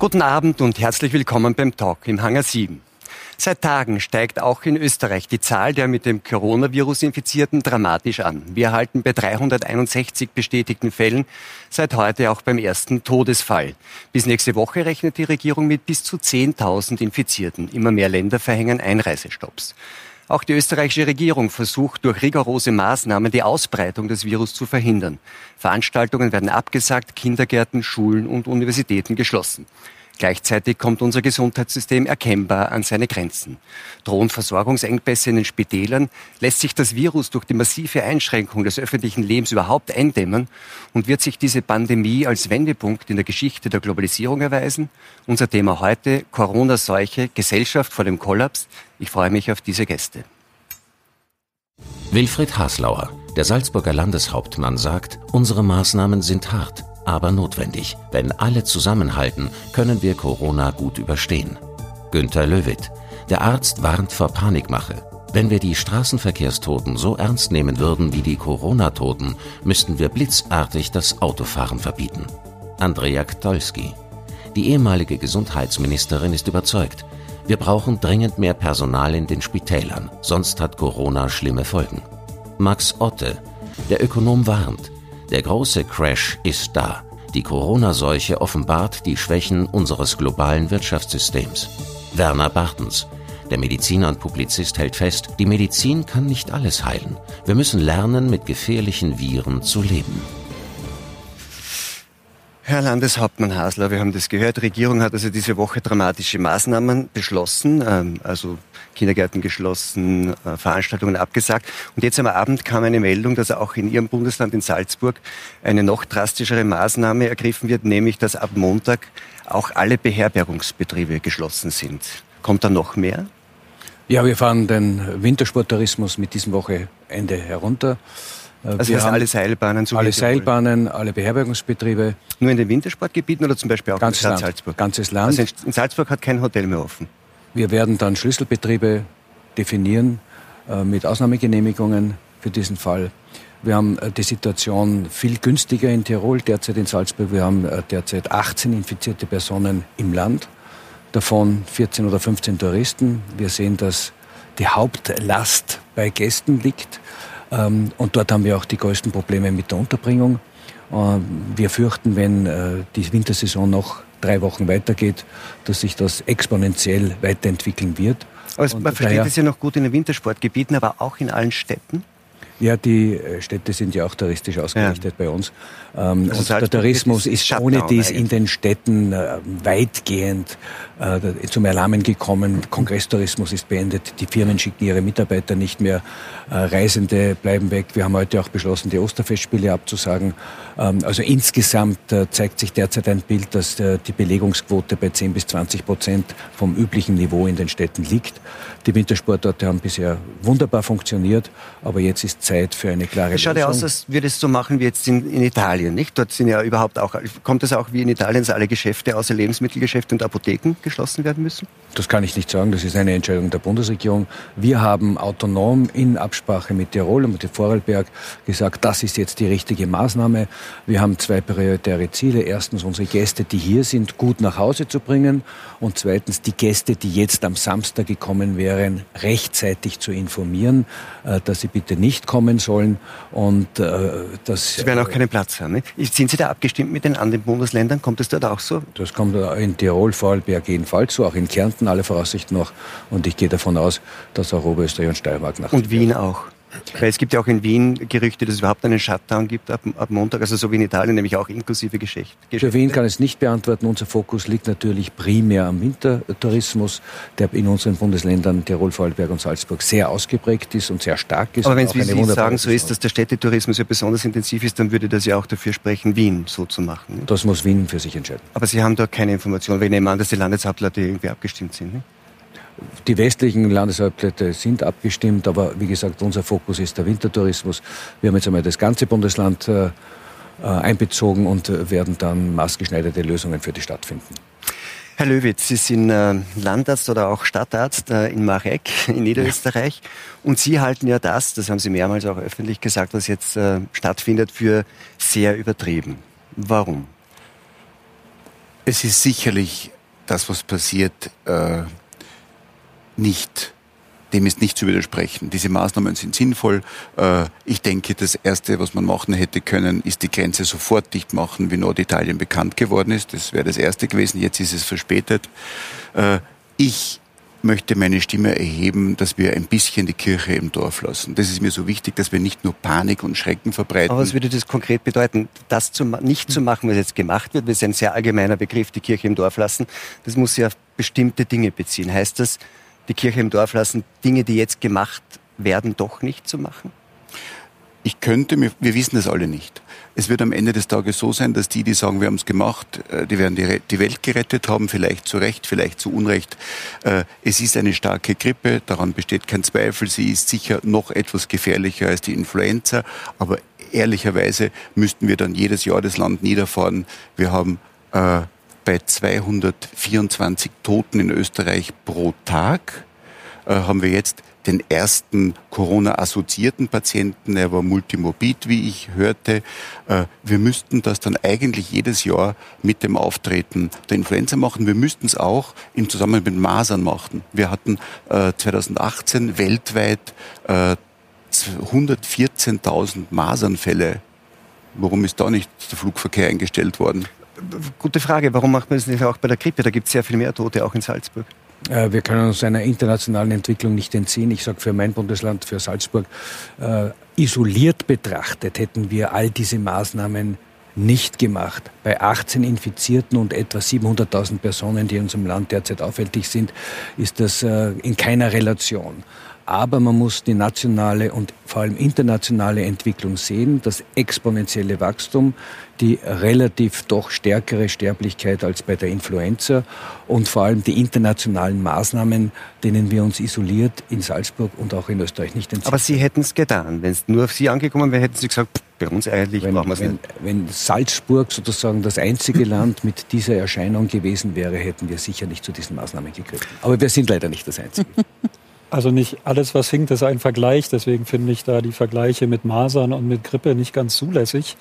Guten Abend und herzlich willkommen beim Talk im Hangar 7. Seit Tagen steigt auch in Österreich die Zahl der mit dem Coronavirus Infizierten dramatisch an. Wir halten bei 361 bestätigten Fällen seit heute auch beim ersten Todesfall. Bis nächste Woche rechnet die Regierung mit bis zu 10.000 Infizierten. Immer mehr Länder verhängen Einreisestopps. Auch die österreichische Regierung versucht durch rigorose Maßnahmen die Ausbreitung des Virus zu verhindern. Veranstaltungen werden abgesagt, Kindergärten, Schulen und Universitäten geschlossen. Gleichzeitig kommt unser Gesundheitssystem erkennbar an seine Grenzen. Drohen Versorgungsengpässe in den Spitälern? Lässt sich das Virus durch die massive Einschränkung des öffentlichen Lebens überhaupt eindämmen? Und wird sich diese Pandemie als Wendepunkt in der Geschichte der Globalisierung erweisen? Unser Thema heute Corona-Seuche, Gesellschaft vor dem Kollaps. Ich freue mich auf diese Gäste. Wilfried Haslauer, der Salzburger Landeshauptmann, sagt, unsere Maßnahmen sind hart aber notwendig. Wenn alle zusammenhalten, können wir Corona gut überstehen. Günter Löwit. Der Arzt warnt vor Panikmache. Wenn wir die Straßenverkehrstoten so ernst nehmen würden wie die Corona-Toten, müssten wir blitzartig das Autofahren verbieten. Andrea Ktolski. Die ehemalige Gesundheitsministerin ist überzeugt, wir brauchen dringend mehr Personal in den Spitälern, sonst hat Corona schlimme Folgen. Max Otte. Der Ökonom warnt, der große Crash ist da. Die Corona-Seuche offenbart die Schwächen unseres globalen Wirtschaftssystems. Werner Bartens, der Mediziner und Publizist, hält fest, die Medizin kann nicht alles heilen. Wir müssen lernen, mit gefährlichen Viren zu leben. Herr Landeshauptmann Hasler, wir haben das gehört. Die Regierung hat also diese Woche dramatische Maßnahmen beschlossen, ähm, also Kindergärten geschlossen, äh, Veranstaltungen abgesagt. Und jetzt am Abend kam eine Meldung, dass auch in Ihrem Bundesland in Salzburg eine noch drastischere Maßnahme ergriffen wird, nämlich dass ab Montag auch alle Beherbergungsbetriebe geschlossen sind. Kommt da noch mehr? Ja, wir fahren den Wintersporttourismus mit diesem Wochenende herunter. Äh, also das alle Seilbahnen? So alle Seilbahnen, alle Beherbergungsbetriebe. Nur in den Wintersportgebieten oder zum Beispiel auch ganzes in Land, Salzburg? Ganzes Land. Also in Salzburg hat kein Hotel mehr offen? Wir werden dann Schlüsselbetriebe definieren äh, mit Ausnahmegenehmigungen für diesen Fall. Wir haben äh, die Situation viel günstiger in Tirol, derzeit in Salzburg. Wir haben äh, derzeit 18 infizierte Personen im Land, davon 14 oder 15 Touristen. Wir sehen, dass die Hauptlast bei Gästen liegt. Ähm, und dort haben wir auch die größten Probleme mit der Unterbringung. Äh, wir fürchten, wenn äh, die Wintersaison noch drei Wochen weitergeht, dass sich das exponentiell weiterentwickeln wird. Aber man versteht es ja noch gut in den Wintersportgebieten, aber auch in allen Städten? Ja, die äh, Städte sind ja auch touristisch ausgerichtet ja. bei uns. Ähm, also und der Tourismus ist, ohne dies in den Städten äh, weitgehend äh, zum Erlahmen gekommen. Kongresstourismus ist beendet. Die Firmen schicken ihre Mitarbeiter nicht mehr. Reisende bleiben weg. Wir haben heute auch beschlossen, die Osterfestspiele abzusagen. Ähm, also insgesamt zeigt sich derzeit ein Bild, dass die Belegungsquote bei 10 bis 20 Prozent vom üblichen Niveau in den Städten liegt. Die Wintersportorte haben bisher wunderbar funktioniert, aber jetzt ist Zeit für eine klare Es schaut ja aus, als würde es so machen wie jetzt in, in, Italien, nicht? Dort sind ja überhaupt auch, kommt es auch wie in Italien, dass alle Geschäfte außer Lebensmittelgeschäfte und Apotheken geschlossen werden müssen? Das kann ich nicht sagen, das ist eine Entscheidung der Bundesregierung. Wir haben autonom in Absprache mit Tirol und mit Vorarlberg gesagt, das ist jetzt die richtige Maßnahme. Wir haben zwei prioritäre Ziele. Erstens unsere Gäste, die hier sind, gut nach Hause zu bringen und zweitens die Gäste, die jetzt am Samstag gekommen wären, rechtzeitig zu informieren, äh, dass sie bitte nicht kommen sollen. Und äh, das. Sie werden auch keinen Platz haben. Ne? Sind Sie da abgestimmt mit den anderen Bundesländern? Kommt es dort auch so? Das kommt in Tirol, Vorarlberg jedenfalls so, auch in Kärnten alle Voraussichten noch. Und ich gehe davon aus, dass auch Oberösterreich und Steiermark nach. Und Wien auch. Weil es gibt ja auch in Wien Gerüchte, dass es überhaupt einen Shutdown gibt ab, ab Montag, also so wie in Italien, nämlich auch inklusive Geschäft. Für Wien kann es nicht beantworten. Unser Fokus liegt natürlich primär am Wintertourismus, der in unseren Bundesländern Tirol, Vorarlberg und Salzburg sehr ausgeprägt ist und sehr stark ist. Aber wenn es, wie Sie sagen, so ist, dass der Städtetourismus ja besonders intensiv ist, dann würde das ja auch dafür sprechen, Wien so zu machen. Nicht? Das muss Wien für sich entscheiden. Aber Sie haben da keine Informationen, weil ich nehme an, dass die Landeshauptleute irgendwie abgestimmt sind. Nicht? Die westlichen Landeshauptleute sind abgestimmt, aber wie gesagt, unser Fokus ist der Wintertourismus. Wir haben jetzt einmal das ganze Bundesland äh, äh einbezogen und werden dann maßgeschneiderte Lösungen für die Stadt finden. Herr Löwitz, Sie sind äh, Landarzt oder auch Stadtarzt äh, in Marek in Niederösterreich. Und Sie halten ja das, das haben Sie mehrmals auch öffentlich gesagt, was jetzt äh, stattfindet, für sehr übertrieben. Warum? Es ist sicherlich das, was passiert, äh, nicht dem ist nicht zu widersprechen. Diese Maßnahmen sind sinnvoll. Äh, ich denke, das Erste, was man machen hätte können, ist die Grenze sofort dicht machen, wie Norditalien bekannt geworden ist. Das wäre das Erste gewesen. Jetzt ist es verspätet. Äh, ich möchte meine Stimme erheben, dass wir ein bisschen die Kirche im Dorf lassen. Das ist mir so wichtig, dass wir nicht nur Panik und Schrecken verbreiten. Aber was würde das konkret bedeuten, das zu, nicht zu machen, was jetzt gemacht wird? Das ist ein sehr allgemeiner Begriff, die Kirche im Dorf lassen. Das muss ja auf bestimmte Dinge beziehen. Heißt das, die Kirche im Dorf lassen, Dinge, die jetzt gemacht werden, doch nicht zu machen? Ich könnte, wir wissen das alle nicht. Es wird am Ende des Tages so sein, dass die, die sagen, wir haben es gemacht, äh, die werden die, Welt gerettet haben, vielleicht zu Recht, vielleicht zu Unrecht. Äh, es ist eine starke Grippe, daran besteht kein Zweifel. Sie ist sicher noch etwas gefährlicher als die Influenza, aber ehrlicherweise müssten wir dann jedes Jahr das Land niederfahren. Wir haben äh, bei 224 Toten in Österreich pro Tag äh, haben wir jetzt den ersten Corona-assoziierten Patienten, er war multimorbid, wie ich hörte. Äh, wir müssten das dann eigentlich jedes Jahr mit dem Auftreten der Influenza machen. Wir müssten es auch im Zusammenhang mit Masern machen. Wir hatten äh, 2018 weltweit äh, 114.000 Masernfälle. Warum ist da nicht der Flugverkehr eingestellt worden? Gute Frage. Warum macht man das nicht auch bei der Grippe? Da gibt es sehr viel mehr Tote, auch in Salzburg. Äh, wir können uns einer internationalen Entwicklung nicht entziehen. Ich sage für mein Bundesland, für Salzburg, äh, isoliert betrachtet hätten wir all diese Maßnahmen nicht gemacht. Bei 18 Infizierten und etwa 700.000 Personen, die in unserem Land derzeit auffällig sind, ist das äh, in keiner Relation. Aber man muss die nationale und vor allem internationale Entwicklung sehen, das exponentielle Wachstum, die relativ doch stärkere Sterblichkeit als bei der Influenza und vor allem die internationalen Maßnahmen, denen wir uns isoliert in Salzburg und auch in Österreich nicht entziehen. Aber Sie hätten es getan. Wenn es nur auf Sie angekommen wäre, hätten Sie gesagt, bei uns eigentlich wenn, brauchen wir es nicht. Wenn Salzburg sozusagen das einzige Land mit dieser Erscheinung gewesen wäre, hätten wir sicher nicht zu diesen Maßnahmen gegriffen. Aber wir sind leider nicht das Einzige. Also nicht alles, was hinkt, ist ein Vergleich. Deswegen finde ich da die Vergleiche mit Masern und mit Grippe nicht ganz zulässig.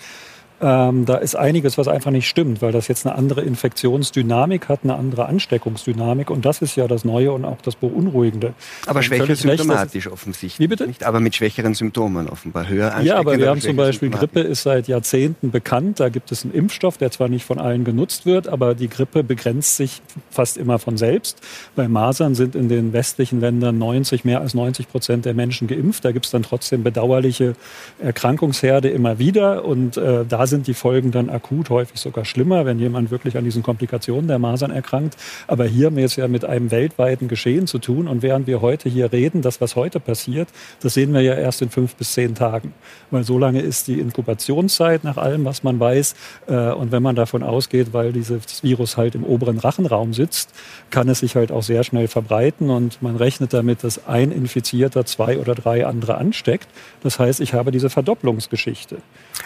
Ähm, da ist einiges, was einfach nicht stimmt, weil das jetzt eine andere Infektionsdynamik hat, eine andere Ansteckungsdynamik. Und das ist ja das Neue und auch das Beunruhigende. Aber schwächer symptomatisch recht, offensichtlich. Wie bitte? Nicht, aber mit schwächeren Symptomen offenbar. Höher Ja, aber wir haben zum Beispiel Grippe ist seit Jahrzehnten bekannt. Da gibt es einen Impfstoff, der zwar nicht von allen genutzt wird, aber die Grippe begrenzt sich fast immer von selbst. Bei Masern sind in den westlichen Ländern 90, mehr als 90 Prozent der Menschen geimpft. Da gibt es dann trotzdem bedauerliche Erkrankungsherde immer wieder. Und äh, da sind die Folgen dann akut häufig sogar schlimmer, wenn jemand wirklich an diesen Komplikationen der Masern erkrankt. Aber hier haben wir es ja mit einem weltweiten Geschehen zu tun. Und während wir heute hier reden, das, was heute passiert, das sehen wir ja erst in fünf bis zehn Tagen. Weil so lange ist die Inkubationszeit nach allem, was man weiß. Äh, und wenn man davon ausgeht, weil dieses Virus halt im oberen Rachenraum sitzt, kann es sich halt auch sehr schnell verbreiten. Und man rechnet damit, dass ein Infizierter zwei oder drei andere ansteckt. Das heißt, ich habe diese Verdopplungsgeschichte.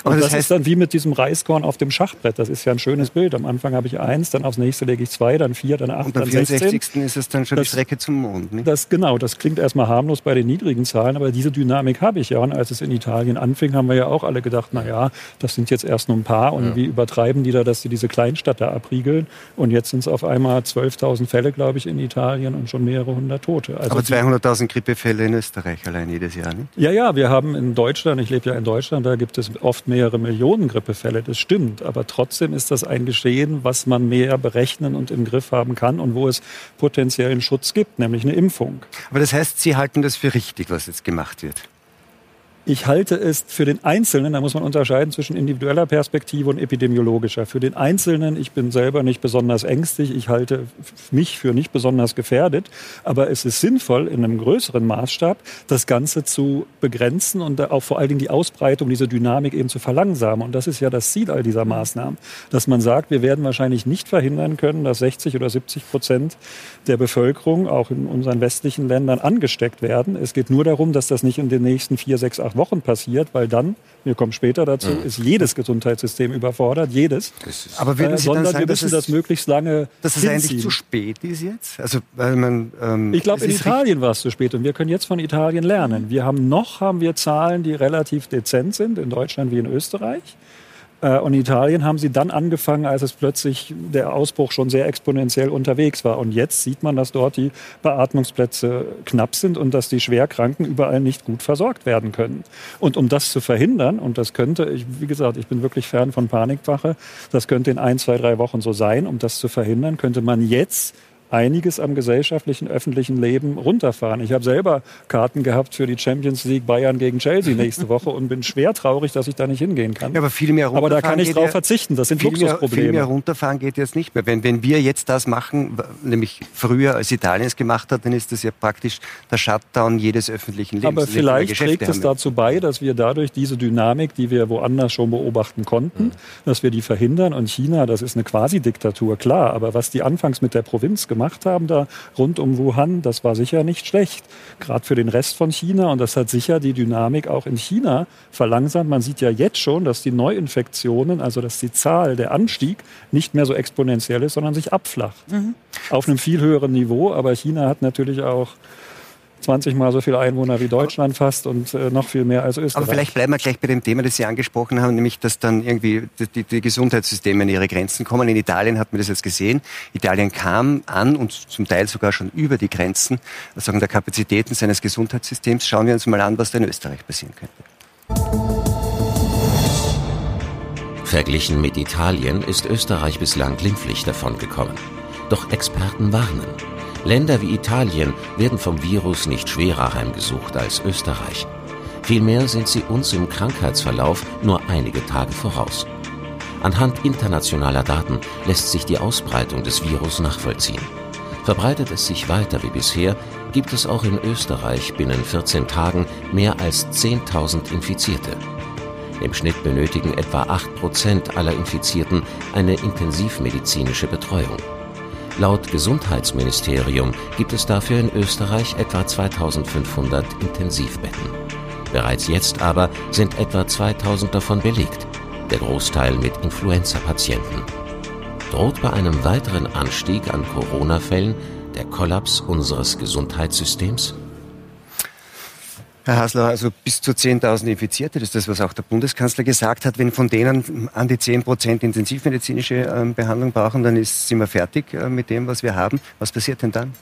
Und das, das heißt, ist dann wie mit diesem Reiskorn auf dem Schachbrett. Das ist ja ein schönes Bild. Am Anfang habe ich eins, dann aufs nächste lege ich zwei, dann vier, dann acht, dann 64. dann ist es dann schon das, die Strecke zum Mond. Nicht? Das, genau, das klingt erstmal harmlos bei den niedrigen Zahlen, aber diese Dynamik habe ich ja. Und als es in Italien anfing, haben wir ja auch alle gedacht, na ja, das sind jetzt erst nur ein paar. Und ja. wie übertreiben die da, dass sie diese Kleinstadt da abriegeln? Und jetzt sind es auf einmal 12.000 Fälle, glaube ich, in Italien und schon mehrere hundert Tote. Also aber 200.000 Grippefälle in Österreich allein jedes Jahr, nicht? Ja, ja, wir haben in Deutschland, ich lebe ja in Deutschland, da gibt es oft mehrere Millionen Grippefälle, das stimmt. Aber trotzdem ist das ein Geschehen, was man mehr berechnen und im Griff haben kann und wo es potenziellen Schutz gibt, nämlich eine Impfung. Aber das heißt, Sie halten das für richtig, was jetzt gemacht wird? Ich halte es für den Einzelnen, da muss man unterscheiden zwischen individueller Perspektive und epidemiologischer. Für den Einzelnen, ich bin selber nicht besonders ängstlich, ich halte mich für nicht besonders gefährdet, aber es ist sinnvoll, in einem größeren Maßstab das Ganze zu begrenzen und auch vor allen Dingen die Ausbreitung dieser Dynamik eben zu verlangsamen. Und das ist ja das Ziel all dieser Maßnahmen, dass man sagt, wir werden wahrscheinlich nicht verhindern können, dass 60 oder 70 Prozent der Bevölkerung, auch in unseren westlichen Ländern, angesteckt werden. Es geht nur darum, dass das nicht in den nächsten vier, sechs, acht Wochen passiert, weil dann, wir kommen später dazu, mhm. ist jedes Gesundheitssystem überfordert, jedes. Aber würden äh, sondern dann sagen, wir müssen das möglichst lange Dass es eigentlich zu spät ist jetzt? Also, weil man, ähm, ich glaube, in Italien war es zu spät und wir können jetzt von Italien lernen. Wir haben noch haben wir Zahlen, die relativ dezent sind, in Deutschland wie in Österreich. Äh, und in Italien haben sie dann angefangen, als es plötzlich der Ausbruch schon sehr exponentiell unterwegs war. Und jetzt sieht man, dass dort die Beatmungsplätze knapp sind und dass die Schwerkranken überall nicht gut versorgt werden können. Und um das zu verhindern, und das könnte, ich, wie gesagt, ich bin wirklich Fern von Panikwache, das könnte in ein, zwei, drei Wochen so sein, um das zu verhindern, könnte man jetzt einiges am gesellschaftlichen, öffentlichen Leben runterfahren. Ich habe selber Karten gehabt für die Champions League Bayern gegen Chelsea nächste Woche und bin schwer traurig, dass ich da nicht hingehen kann. Ja, aber viel mehr aber da kann ich drauf ja, verzichten. Das sind viel Luxusprobleme. Mehr, viel mehr runterfahren geht jetzt nicht mehr. Wenn, wenn wir jetzt das machen, nämlich früher als Italien es gemacht hat, dann ist das ja praktisch der Shutdown jedes öffentlichen Lebens. Aber vielleicht trägt es dazu bei, dass wir dadurch diese Dynamik, die wir woanders schon beobachten konnten, mhm. dass wir die verhindern. Und China, das ist eine Quasi-Diktatur, klar. Aber was die anfangs mit der Provinz gemacht gemacht haben da rund um Wuhan, das war sicher nicht schlecht. Gerade für den Rest von China. Und das hat sicher die Dynamik auch in China verlangsamt. Man sieht ja jetzt schon, dass die Neuinfektionen, also dass die Zahl, der Anstieg nicht mehr so exponentiell ist, sondern sich abflacht. Mhm. Auf einem viel höheren Niveau. Aber China hat natürlich auch 20 Mal so viele Einwohner wie Deutschland fast und äh, noch viel mehr als Österreich. Aber vielleicht bleiben wir gleich bei dem Thema, das Sie angesprochen haben, nämlich, dass dann irgendwie die, die Gesundheitssysteme an ihre Grenzen kommen. In Italien hat man das jetzt gesehen. Italien kam an und zum Teil sogar schon über die Grenzen sagen, der Kapazitäten seines Gesundheitssystems. Schauen wir uns mal an, was da in Österreich passieren könnte. Verglichen mit Italien ist Österreich bislang glimpflich davongekommen. Doch Experten warnen. Länder wie Italien werden vom Virus nicht schwerer heimgesucht als Österreich. Vielmehr sind sie uns im Krankheitsverlauf nur einige Tage voraus. Anhand internationaler Daten lässt sich die Ausbreitung des Virus nachvollziehen. Verbreitet es sich weiter wie bisher, gibt es auch in Österreich binnen 14 Tagen mehr als 10.000 Infizierte. Im Schnitt benötigen etwa 8 Prozent aller Infizierten eine intensivmedizinische Betreuung. Laut Gesundheitsministerium gibt es dafür in Österreich etwa 2500 Intensivbetten. Bereits jetzt aber sind etwa 2000 davon belegt, der Großteil mit Influenza-Patienten. Droht bei einem weiteren Anstieg an Corona-Fällen der Kollaps unseres Gesundheitssystems? Herr Hasler, also bis zu 10.000 Infizierte, das ist das, was auch der Bundeskanzler gesagt hat. Wenn von denen an die 10 Prozent intensivmedizinische ähm, Behandlung brauchen, dann ist, sind wir fertig äh, mit dem, was wir haben. Was passiert denn dann?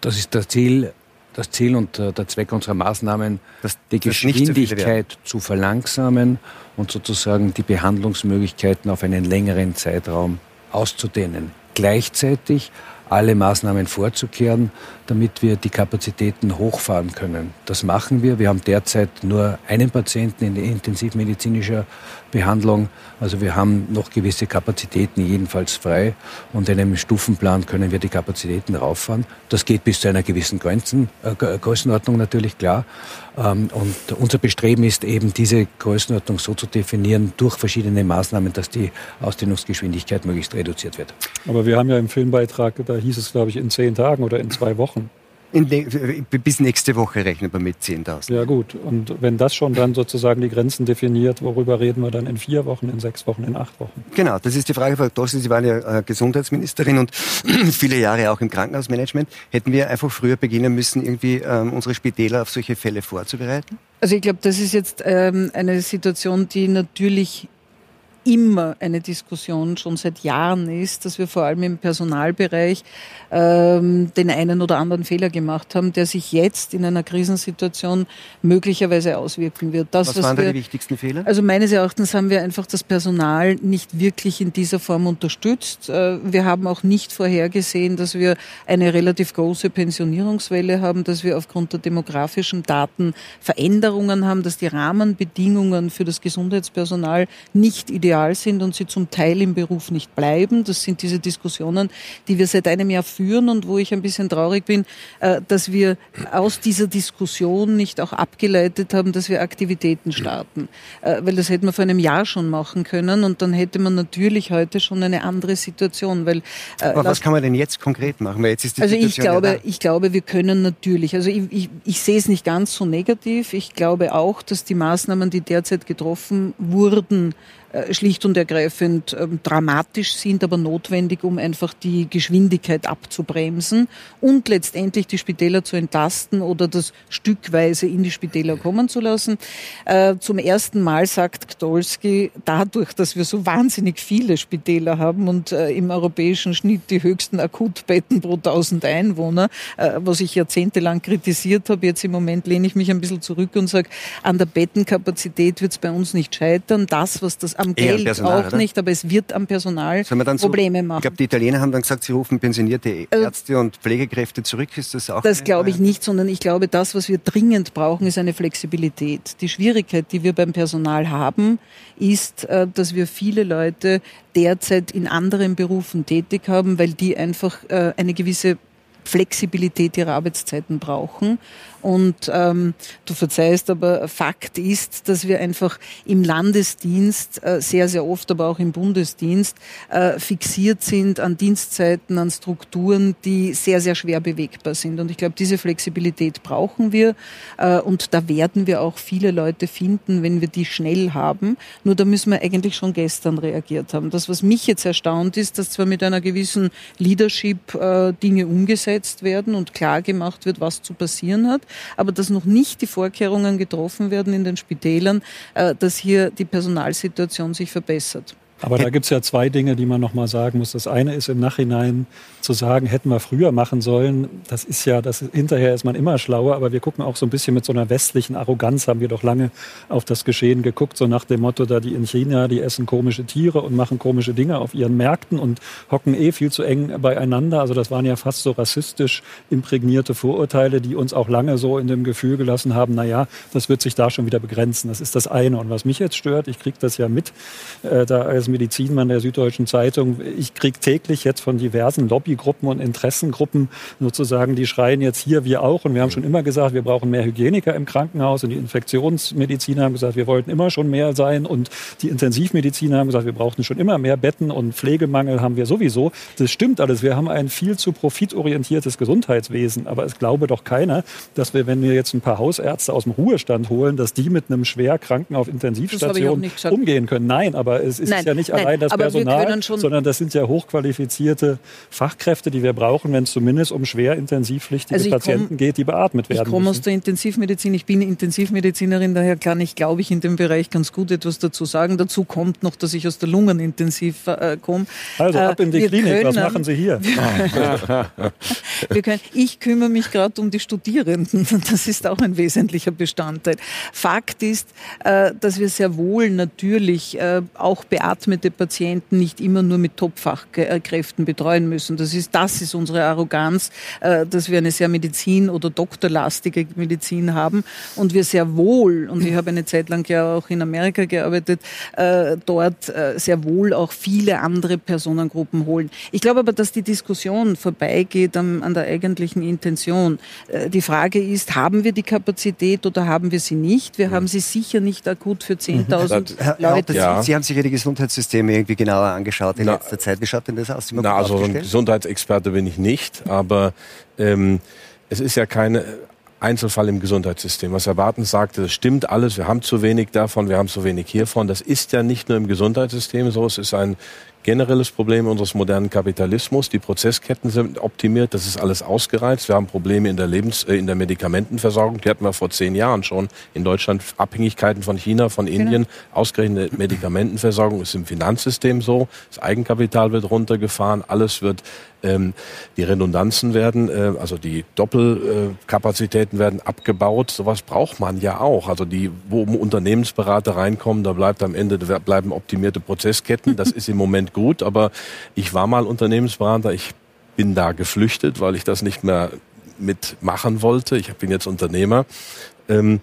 Das ist das Ziel, das Ziel und äh, der Zweck unserer Maßnahmen, das, die Geschwindigkeit zu, zu verlangsamen und sozusagen die Behandlungsmöglichkeiten auf einen längeren Zeitraum auszudehnen. Gleichzeitig alle Maßnahmen vorzukehren, damit wir die Kapazitäten hochfahren können. Das machen wir. Wir haben derzeit nur einen Patienten in intensivmedizinischer Behandlung. Also wir haben noch gewisse Kapazitäten jedenfalls frei und in einem Stufenplan können wir die Kapazitäten rauffahren. Das geht bis zu einer gewissen Grenzen, äh, Größenordnung natürlich klar. Ähm, und unser Bestreben ist eben, diese Größenordnung so zu definieren durch verschiedene Maßnahmen, dass die Ausdehnungsgeschwindigkeit möglichst reduziert wird. Aber wir haben ja im Filmbeitrag, da hieß es, glaube ich, in zehn Tagen oder in zwei Wochen. Ne bis nächste Woche rechnen wir mit 10.000. Ja gut, und wenn das schon dann sozusagen die Grenzen definiert, worüber reden wir dann in vier Wochen, in sechs Wochen, in acht Wochen? Genau, das ist die Frage, Frau Dossel, Sie waren ja äh, Gesundheitsministerin und viele Jahre auch im Krankenhausmanagement. Hätten wir einfach früher beginnen müssen, irgendwie ähm, unsere Spitäler auf solche Fälle vorzubereiten? Also ich glaube, das ist jetzt ähm, eine Situation, die natürlich immer eine Diskussion schon seit Jahren ist, dass wir vor allem im Personalbereich ähm, den einen oder anderen Fehler gemacht haben, der sich jetzt in einer Krisensituation möglicherweise auswirken wird. Das, was, was waren wir, da die wichtigsten Fehler? Also meines Erachtens haben wir einfach das Personal nicht wirklich in dieser Form unterstützt. Äh, wir haben auch nicht vorhergesehen, dass wir eine relativ große Pensionierungswelle haben, dass wir aufgrund der demografischen Daten Veränderungen haben, dass die Rahmenbedingungen für das Gesundheitspersonal nicht ideal ideal sind und sie zum Teil im Beruf nicht bleiben. Das sind diese Diskussionen, die wir seit einem Jahr führen und wo ich ein bisschen traurig bin, äh, dass wir aus dieser Diskussion nicht auch abgeleitet haben, dass wir Aktivitäten starten. Äh, weil das hätten wir vor einem Jahr schon machen können und dann hätte man natürlich heute schon eine andere Situation. Weil, äh, Aber was kann man denn jetzt konkret machen? Weil jetzt ist die also Situation ich glaube, ja ich glaube, wir können natürlich, also ich, ich, ich sehe es nicht ganz so negativ. Ich glaube auch, dass die Maßnahmen, die derzeit getroffen wurden, schlicht und ergreifend ähm, dramatisch sind, aber notwendig, um einfach die Geschwindigkeit abzubremsen und letztendlich die Spitäler zu entlasten oder das stückweise in die Spitäler kommen zu lassen. Äh, zum ersten Mal sagt Gdolski, dadurch, dass wir so wahnsinnig viele Spitäler haben und äh, im europäischen Schnitt die höchsten Akutbetten pro 1000 Einwohner, was ich jahrzehntelang kritisiert habe, jetzt im Moment lehne ich mich ein bisschen zurück und sage, an der Bettenkapazität wird es bei uns nicht scheitern. Das, was das am Geld Personal, auch oder? nicht, aber es wird am Personal Probleme so, machen. Ich glaube, die Italiener haben dann gesagt, sie rufen pensionierte also Ärzte und Pflegekräfte zurück. Ist das auch? Das glaube ich nicht, sondern ich glaube, das, was wir dringend brauchen, ist eine Flexibilität. Die Schwierigkeit, die wir beim Personal haben, ist, äh, dass wir viele Leute derzeit in anderen Berufen tätig haben, weil die einfach äh, eine gewisse Flexibilität ihrer Arbeitszeiten brauchen. Und ähm, du verzeihst, aber Fakt ist, dass wir einfach im Landesdienst äh, sehr, sehr oft, aber auch im Bundesdienst äh, fixiert sind an Dienstzeiten, an Strukturen, die sehr, sehr schwer bewegbar sind. Und ich glaube, diese Flexibilität brauchen wir. Äh, und da werden wir auch viele Leute finden, wenn wir die schnell haben. Nur da müssen wir eigentlich schon gestern reagiert haben. Das, was mich jetzt erstaunt ist, dass zwar mit einer gewissen Leadership äh, Dinge umgesetzt werden und klar gemacht wird, was zu passieren hat aber dass noch nicht die Vorkehrungen getroffen werden in den Spitälern, äh, dass hier die Personalsituation sich verbessert. Aber da gibt es ja zwei Dinge, die man nochmal sagen muss. Das eine ist im Nachhinein zu sagen, hätten wir früher machen sollen. Das ist ja, das ist, hinterher ist man immer schlauer, aber wir gucken auch so ein bisschen mit so einer westlichen Arroganz, haben wir doch lange auf das Geschehen geguckt, so nach dem Motto, da die in China, die essen komische Tiere und machen komische Dinge auf ihren Märkten und hocken eh viel zu eng beieinander. Also das waren ja fast so rassistisch imprägnierte Vorurteile, die uns auch lange so in dem Gefühl gelassen haben, na ja, das wird sich da schon wieder begrenzen. Das ist das eine. Und was mich jetzt stört, ich kriege das ja mit, äh, da als Medizinmann der Süddeutschen Zeitung, ich kriege täglich jetzt von diversen Lobbygruppen und Interessengruppen sozusagen, die schreien jetzt hier, wir auch. Und wir haben schon immer gesagt, wir brauchen mehr Hygieniker im Krankenhaus. Und die Infektionsmediziner haben gesagt, wir wollten immer schon mehr sein. Und die Intensivmediziner haben gesagt, wir brauchten schon immer mehr Betten und Pflegemangel haben wir sowieso. Das stimmt alles. Wir haben ein viel zu profitorientiertes Gesundheitswesen. Aber es glaube doch keiner, dass wir, wenn wir jetzt ein paar Hausärzte aus dem Ruhestand holen, dass die mit einem schwer Kranken auf Intensivstation umgehen können. Nein, aber es ist Nein. ja nicht Nein, allein das Personal, sondern das sind ja hochqualifizierte Fachkräfte, die wir brauchen, wenn es zumindest um schwer intensivpflichtige also Patienten komm, geht, die beatmet werden. Ich komme aus der Intensivmedizin, ich bin Intensivmedizinerin, daher kann ich, glaube ich, in dem Bereich ganz gut etwas dazu sagen. Dazu kommt noch, dass ich aus der Lungenintensiv äh, komme. Also ab in die äh, Klinik, können, was machen Sie hier? wir können, ich kümmere mich gerade um die Studierenden, das ist auch ein wesentlicher Bestandteil. Fakt ist, äh, dass wir sehr wohl natürlich äh, auch beatmet beatmete Patienten nicht immer nur mit Top-Fachkräften betreuen müssen. Das ist, das ist unsere Arroganz, äh, dass wir eine sehr medizin- oder doktorlastige Medizin haben und wir sehr wohl, und ich habe eine Zeit lang ja auch in Amerika gearbeitet, äh, dort äh, sehr wohl auch viele andere Personengruppen holen. Ich glaube aber, dass die Diskussion vorbeigeht an der eigentlichen Intention. Die Frage ist, haben wir die Kapazität oder haben wir sie nicht? Wir haben sie sicher nicht akut für 10.000 mhm. Leute. Sie haben sich ja die Gesundheitssysteme Systeme irgendwie genauer angeschaut in Na, letzter Zeit. Wie schaut denn das aus? Na, also ein Gesundheitsexperte bin ich nicht, aber ähm, es ist ja keine Einzelfall im Gesundheitssystem. Was Herr Bartens sagte, das stimmt alles. Wir haben zu wenig davon, wir haben zu wenig hiervon. Das ist ja nicht nur im Gesundheitssystem so. Es ist ein generelles Problem unseres modernen Kapitalismus. Die Prozessketten sind optimiert, das ist alles ausgereizt. Wir haben Probleme in der Lebens-, äh, in der Medikamentenversorgung. Die hatten wir vor zehn Jahren schon in Deutschland. Abhängigkeiten von China, von genau. Indien. Genau. Ausgerechnet Medikamentenversorgung ist im Finanzsystem so. Das Eigenkapital wird runtergefahren. Alles wird ähm, die Redundanzen werden, äh, also die Doppelkapazitäten äh, werden abgebaut. Sowas braucht man ja auch. Also die, wo Unternehmensberater reinkommen, da bleibt am Ende da bleiben optimierte Prozessketten. Das ist im Moment gut, aber ich war mal Unternehmensberater. Ich bin da geflüchtet, weil ich das nicht mehr mitmachen wollte. Ich bin jetzt Unternehmer. Ähm,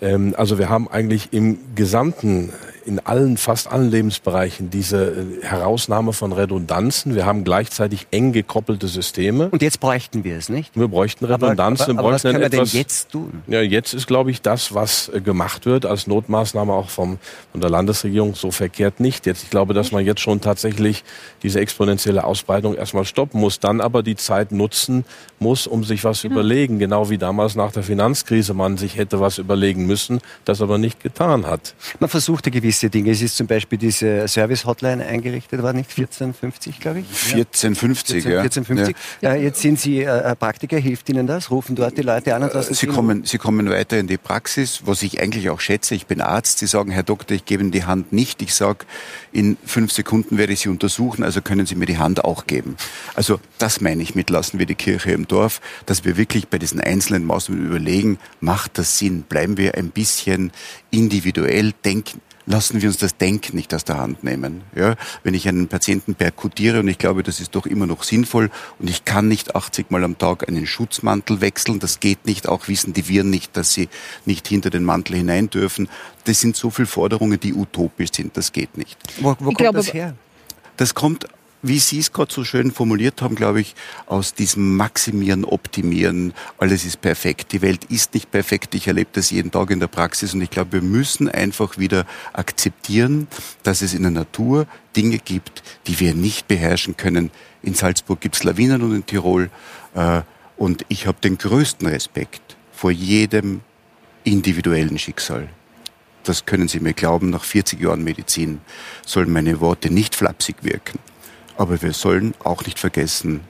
ähm, also wir haben eigentlich im gesamten in allen, fast allen Lebensbereichen diese äh, Herausnahme von Redundanzen. Wir haben gleichzeitig eng gekoppelte Systeme. Und jetzt bräuchten wir es, nicht? Wir bräuchten Redundanzen. Aber, aber, aber was können wir etwas, denn jetzt tun? Ja, jetzt ist, glaube ich, das, was äh, gemacht wird als Notmaßnahme auch vom, von der Landesregierung so verkehrt nicht. Jetzt, ich glaube, dass man jetzt schon tatsächlich diese exponentielle Ausbreitung erstmal stoppen muss, dann aber die Zeit nutzen muss, um sich was mhm. überlegen. Genau wie damals nach der Finanzkrise man sich hätte was überlegen müssen, das aber nicht getan hat. Man versuchte gewisse gewisse Dinge. Es ist zum Beispiel diese Service-Hotline eingerichtet worden, nicht 1450, glaube ich? 1450, 14, ja. 1450. Ja. Äh, jetzt sind Sie äh, Praktiker, hilft Ihnen das? Rufen dort die Leute an und lassen Sie kommen, Sie kommen weiter in die Praxis, was ich eigentlich auch schätze. Ich bin Arzt. Sie sagen, Herr Doktor, ich gebe Ihnen die Hand nicht. Ich sage, in fünf Sekunden werde ich Sie untersuchen, also können Sie mir die Hand auch geben. Also das meine ich mit lassen wir die Kirche im Dorf, dass wir wirklich bei diesen einzelnen Maßnahmen überlegen, macht das Sinn? Bleiben wir ein bisschen individuell denken? Lassen wir uns das Denken nicht aus der Hand nehmen. Ja, wenn ich einen Patienten perkutiere und ich glaube, das ist doch immer noch sinnvoll und ich kann nicht 80 Mal am Tag einen Schutzmantel wechseln, das geht nicht, auch wissen die Viren nicht, dass sie nicht hinter den Mantel hinein dürfen. Das sind so viele Forderungen, die utopisch sind, das geht nicht. Wo, wo kommt glaube, das her? Das kommt wie Sie es gerade so schön formuliert haben, glaube ich, aus diesem Maximieren, Optimieren, alles ist perfekt. Die Welt ist nicht perfekt. Ich erlebe das jeden Tag in der Praxis und ich glaube, wir müssen einfach wieder akzeptieren, dass es in der Natur Dinge gibt, die wir nicht beherrschen können. In Salzburg gibt es Lawinen und in Tirol. Äh, und ich habe den größten Respekt vor jedem individuellen Schicksal das können Sie mir glauben, nach 40 Jahren Medizin sollen meine Worte nicht flapsig wirken. Aber wir sollen auch nicht vergessen,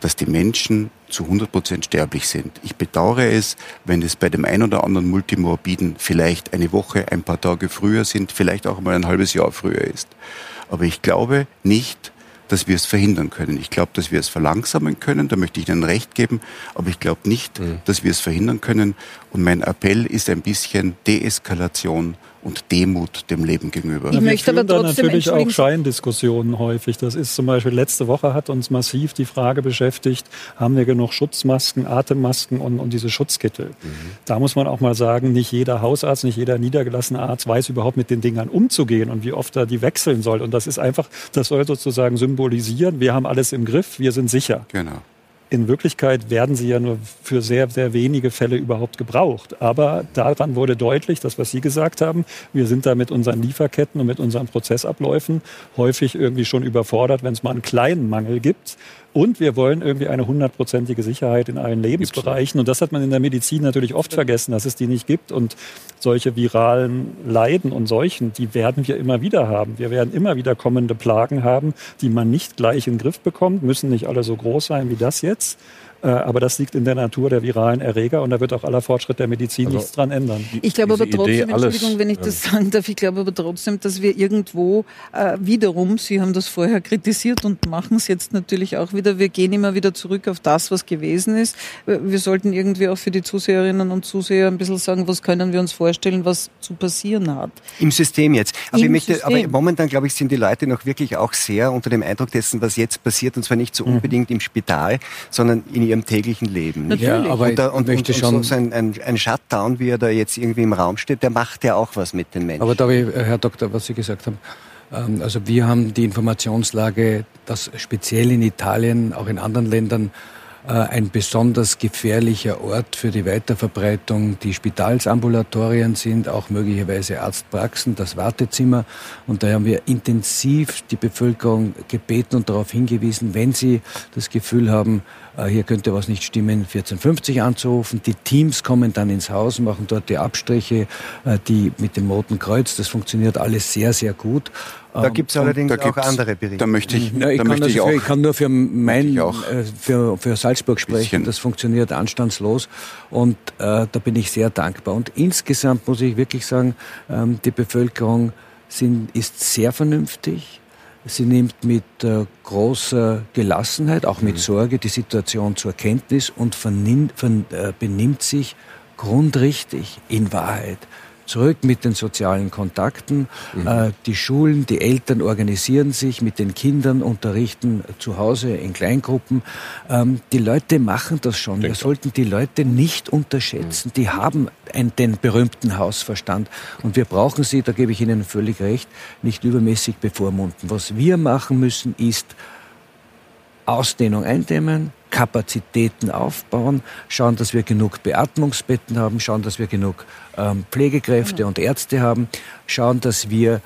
dass die Menschen zu 100 Prozent sterblich sind. Ich bedauere es, wenn es bei dem einen oder anderen Multimorbiden vielleicht eine Woche, ein paar Tage früher sind, vielleicht auch mal ein halbes Jahr früher ist. Aber ich glaube nicht, dass wir es verhindern können. Ich glaube, dass wir es verlangsamen können, da möchte ich Ihnen recht geben, aber ich glaube nicht, mhm. dass wir es verhindern können. Und mein Appell ist ein bisschen Deeskalation und Demut dem Leben gegenüber. Ich möchte aber trotzdem natürlich auch Scheindiskussionen häufig. Das ist zum Beispiel letzte Woche hat uns massiv die Frage beschäftigt: Haben wir genug Schutzmasken, Atemmasken und, und diese Schutzkittel? Mhm. Da muss man auch mal sagen: Nicht jeder Hausarzt, nicht jeder niedergelassene Arzt weiß überhaupt mit den Dingern umzugehen und wie oft er die wechseln soll. Und das ist einfach, das soll sozusagen symbolisieren: Wir haben alles im Griff, wir sind sicher. Genau in Wirklichkeit werden sie ja nur für sehr, sehr wenige Fälle überhaupt gebraucht. Aber daran wurde deutlich, das, was Sie gesagt haben, wir sind da mit unseren Lieferketten und mit unseren Prozessabläufen häufig irgendwie schon überfordert, wenn es mal einen kleinen Mangel gibt. Und wir wollen irgendwie eine hundertprozentige Sicherheit in allen Lebensbereichen. Und das hat man in der Medizin natürlich oft vergessen, dass es die nicht gibt. Und solche viralen Leiden und Seuchen, die werden wir immer wieder haben. Wir werden immer wieder kommende Plagen haben, die man nicht gleich in den Griff bekommt, müssen nicht alle so groß sein wie das jetzt. Äh, aber das liegt in der Natur der viralen Erreger und da wird auch aller Fortschritt der Medizin also nichts dran ändern. Ich glaube aber trotzdem, Idee, Entschuldigung, wenn ich das sagen darf, ich glaube aber trotzdem, dass wir irgendwo äh, wiederum, Sie haben das vorher kritisiert und machen es jetzt natürlich auch wieder, wir gehen immer wieder zurück auf das, was gewesen ist. Wir sollten irgendwie auch für die Zuseherinnen und Zuseher ein bisschen sagen, was können wir uns vorstellen, was zu passieren hat. Im System jetzt. Aber, Im möchte, System. aber momentan, glaube ich, sind die Leute noch wirklich auch sehr unter dem Eindruck dessen, was jetzt passiert, und zwar nicht so mhm. unbedingt mhm. im Spital, sondern in ihrem täglichen Leben. Natürlich. Ja, aber und, da, und, möchte und, schon und so ein, ein, ein, Shutdown, wie er da jetzt irgendwie im Raum steht, der macht ja auch was mit den Menschen. Aber da, Herr Doktor, was Sie gesagt haben, ähm, also wir haben die Informationslage, dass speziell in Italien, auch in anderen Ländern, äh, ein besonders gefährlicher Ort für die Weiterverbreitung die Spitalsambulatorien sind, auch möglicherweise Arztpraxen, das Wartezimmer. Und da haben wir intensiv die Bevölkerung gebeten und darauf hingewiesen, wenn sie das Gefühl haben, äh, hier könnte was nicht stimmen, 1450 anzurufen. Die Teams kommen dann ins Haus, machen dort die Abstriche, äh, die mit dem Roten Kreuz. Das funktioniert alles sehr, sehr gut. Da ähm, gibt es allerdings auch andere Berichte. Da möchte ich, ja, ich, da möchte ich, auch, ich kann nur für mein, äh, für, für Salzburg sprechen. Das funktioniert anstandslos und äh, da bin ich sehr dankbar. Und insgesamt muss ich wirklich sagen, ähm, die Bevölkerung sind, ist sehr vernünftig. Sie nimmt mit äh, großer Gelassenheit, auch mit mhm. Sorge, die Situation zur Kenntnis und äh, benimmt sich grundrichtig in Wahrheit zurück mit den sozialen Kontakten. Mhm. Äh, die Schulen, die Eltern organisieren sich mit den Kindern, unterrichten zu Hause in Kleingruppen. Ähm, die Leute machen das schon. Wir sollten die Leute nicht unterschätzen. Mhm. Die haben ein, den berühmten Hausverstand. Und wir brauchen sie, da gebe ich Ihnen völlig recht, nicht übermäßig bevormunden. Was wir machen müssen, ist Ausdehnung eindämmen, Kapazitäten aufbauen, schauen, dass wir genug Beatmungsbetten haben, schauen, dass wir genug ähm, Pflegekräfte und Ärzte haben, schauen, dass wir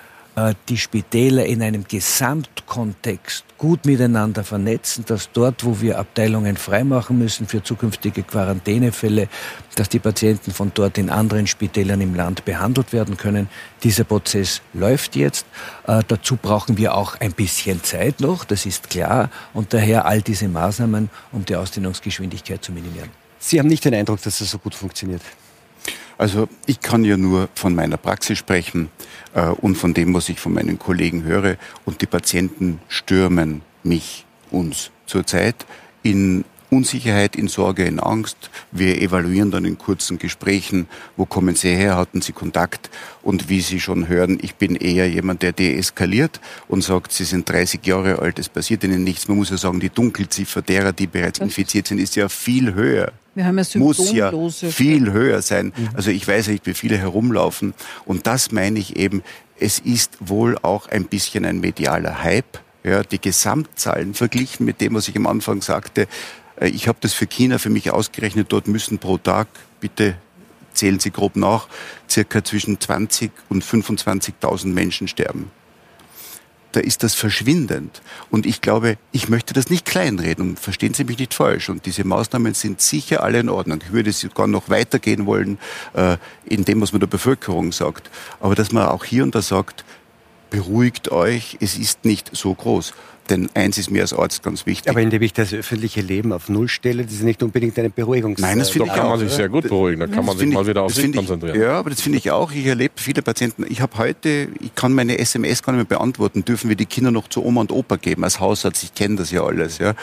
die Spitäler in einem Gesamtkontext gut miteinander vernetzen, dass dort, wo wir Abteilungen freimachen müssen für zukünftige Quarantänefälle, dass die Patienten von dort in anderen Spitälern im Land behandelt werden können. Dieser Prozess läuft jetzt. Äh, dazu brauchen wir auch ein bisschen Zeit noch, das ist klar, und daher all diese Maßnahmen, um die Ausdehnungsgeschwindigkeit zu minimieren. Sie haben nicht den Eindruck, dass das so gut funktioniert? Also ich kann ja nur von meiner Praxis sprechen äh, und von dem, was ich von meinen Kollegen höre. Und die Patienten stürmen mich, uns zurzeit in Unsicherheit, in Sorge, in Angst. Wir evaluieren dann in kurzen Gesprächen, wo kommen Sie her, hatten Sie Kontakt? Und wie Sie schon hören, ich bin eher jemand, der deeskaliert und sagt, Sie sind 30 Jahre alt, es passiert Ihnen nichts. Man muss ja sagen, die Dunkelziffer derer, die bereits infiziert sind, ist ja viel höher. Wir haben ja muss ja viel höher sein. Mhm. Also ich weiß nicht, wie viele herumlaufen. Und das meine ich eben, es ist wohl auch ein bisschen ein medialer Hype. Ja, die Gesamtzahlen verglichen mit dem, was ich am Anfang sagte, ich habe das für China für mich ausgerechnet. Dort müssen pro Tag, bitte zählen Sie grob nach, circa zwischen 20 und 25.000 Menschen sterben. Da ist das verschwindend. Und ich glaube, ich möchte das nicht kleinreden verstehen Sie mich nicht falsch. Und diese Maßnahmen sind sicher alle in Ordnung. Ich würde sogar noch weitergehen wollen äh, in dem, was man der Bevölkerung sagt. Aber dass man auch hier und da sagt, beruhigt euch, es ist nicht so groß. Denn eins ist mir als Arzt ganz wichtig. Aber indem ich das öffentliche Leben auf Null stelle, das ist nicht unbedingt eine Beruhigungs... Nein, das finde ich kann auch. man sich sehr gut beruhigen. Da kann man sich mal wieder auf sich konzentrieren. Ich, ja, aber das finde ich auch. Ich erlebe viele Patienten. Ich habe heute, ich kann meine SMS gar nicht mehr beantworten. Dürfen wir die Kinder noch zu Oma und Opa geben als Hausarzt? Ich kenne das ja alles. Ja.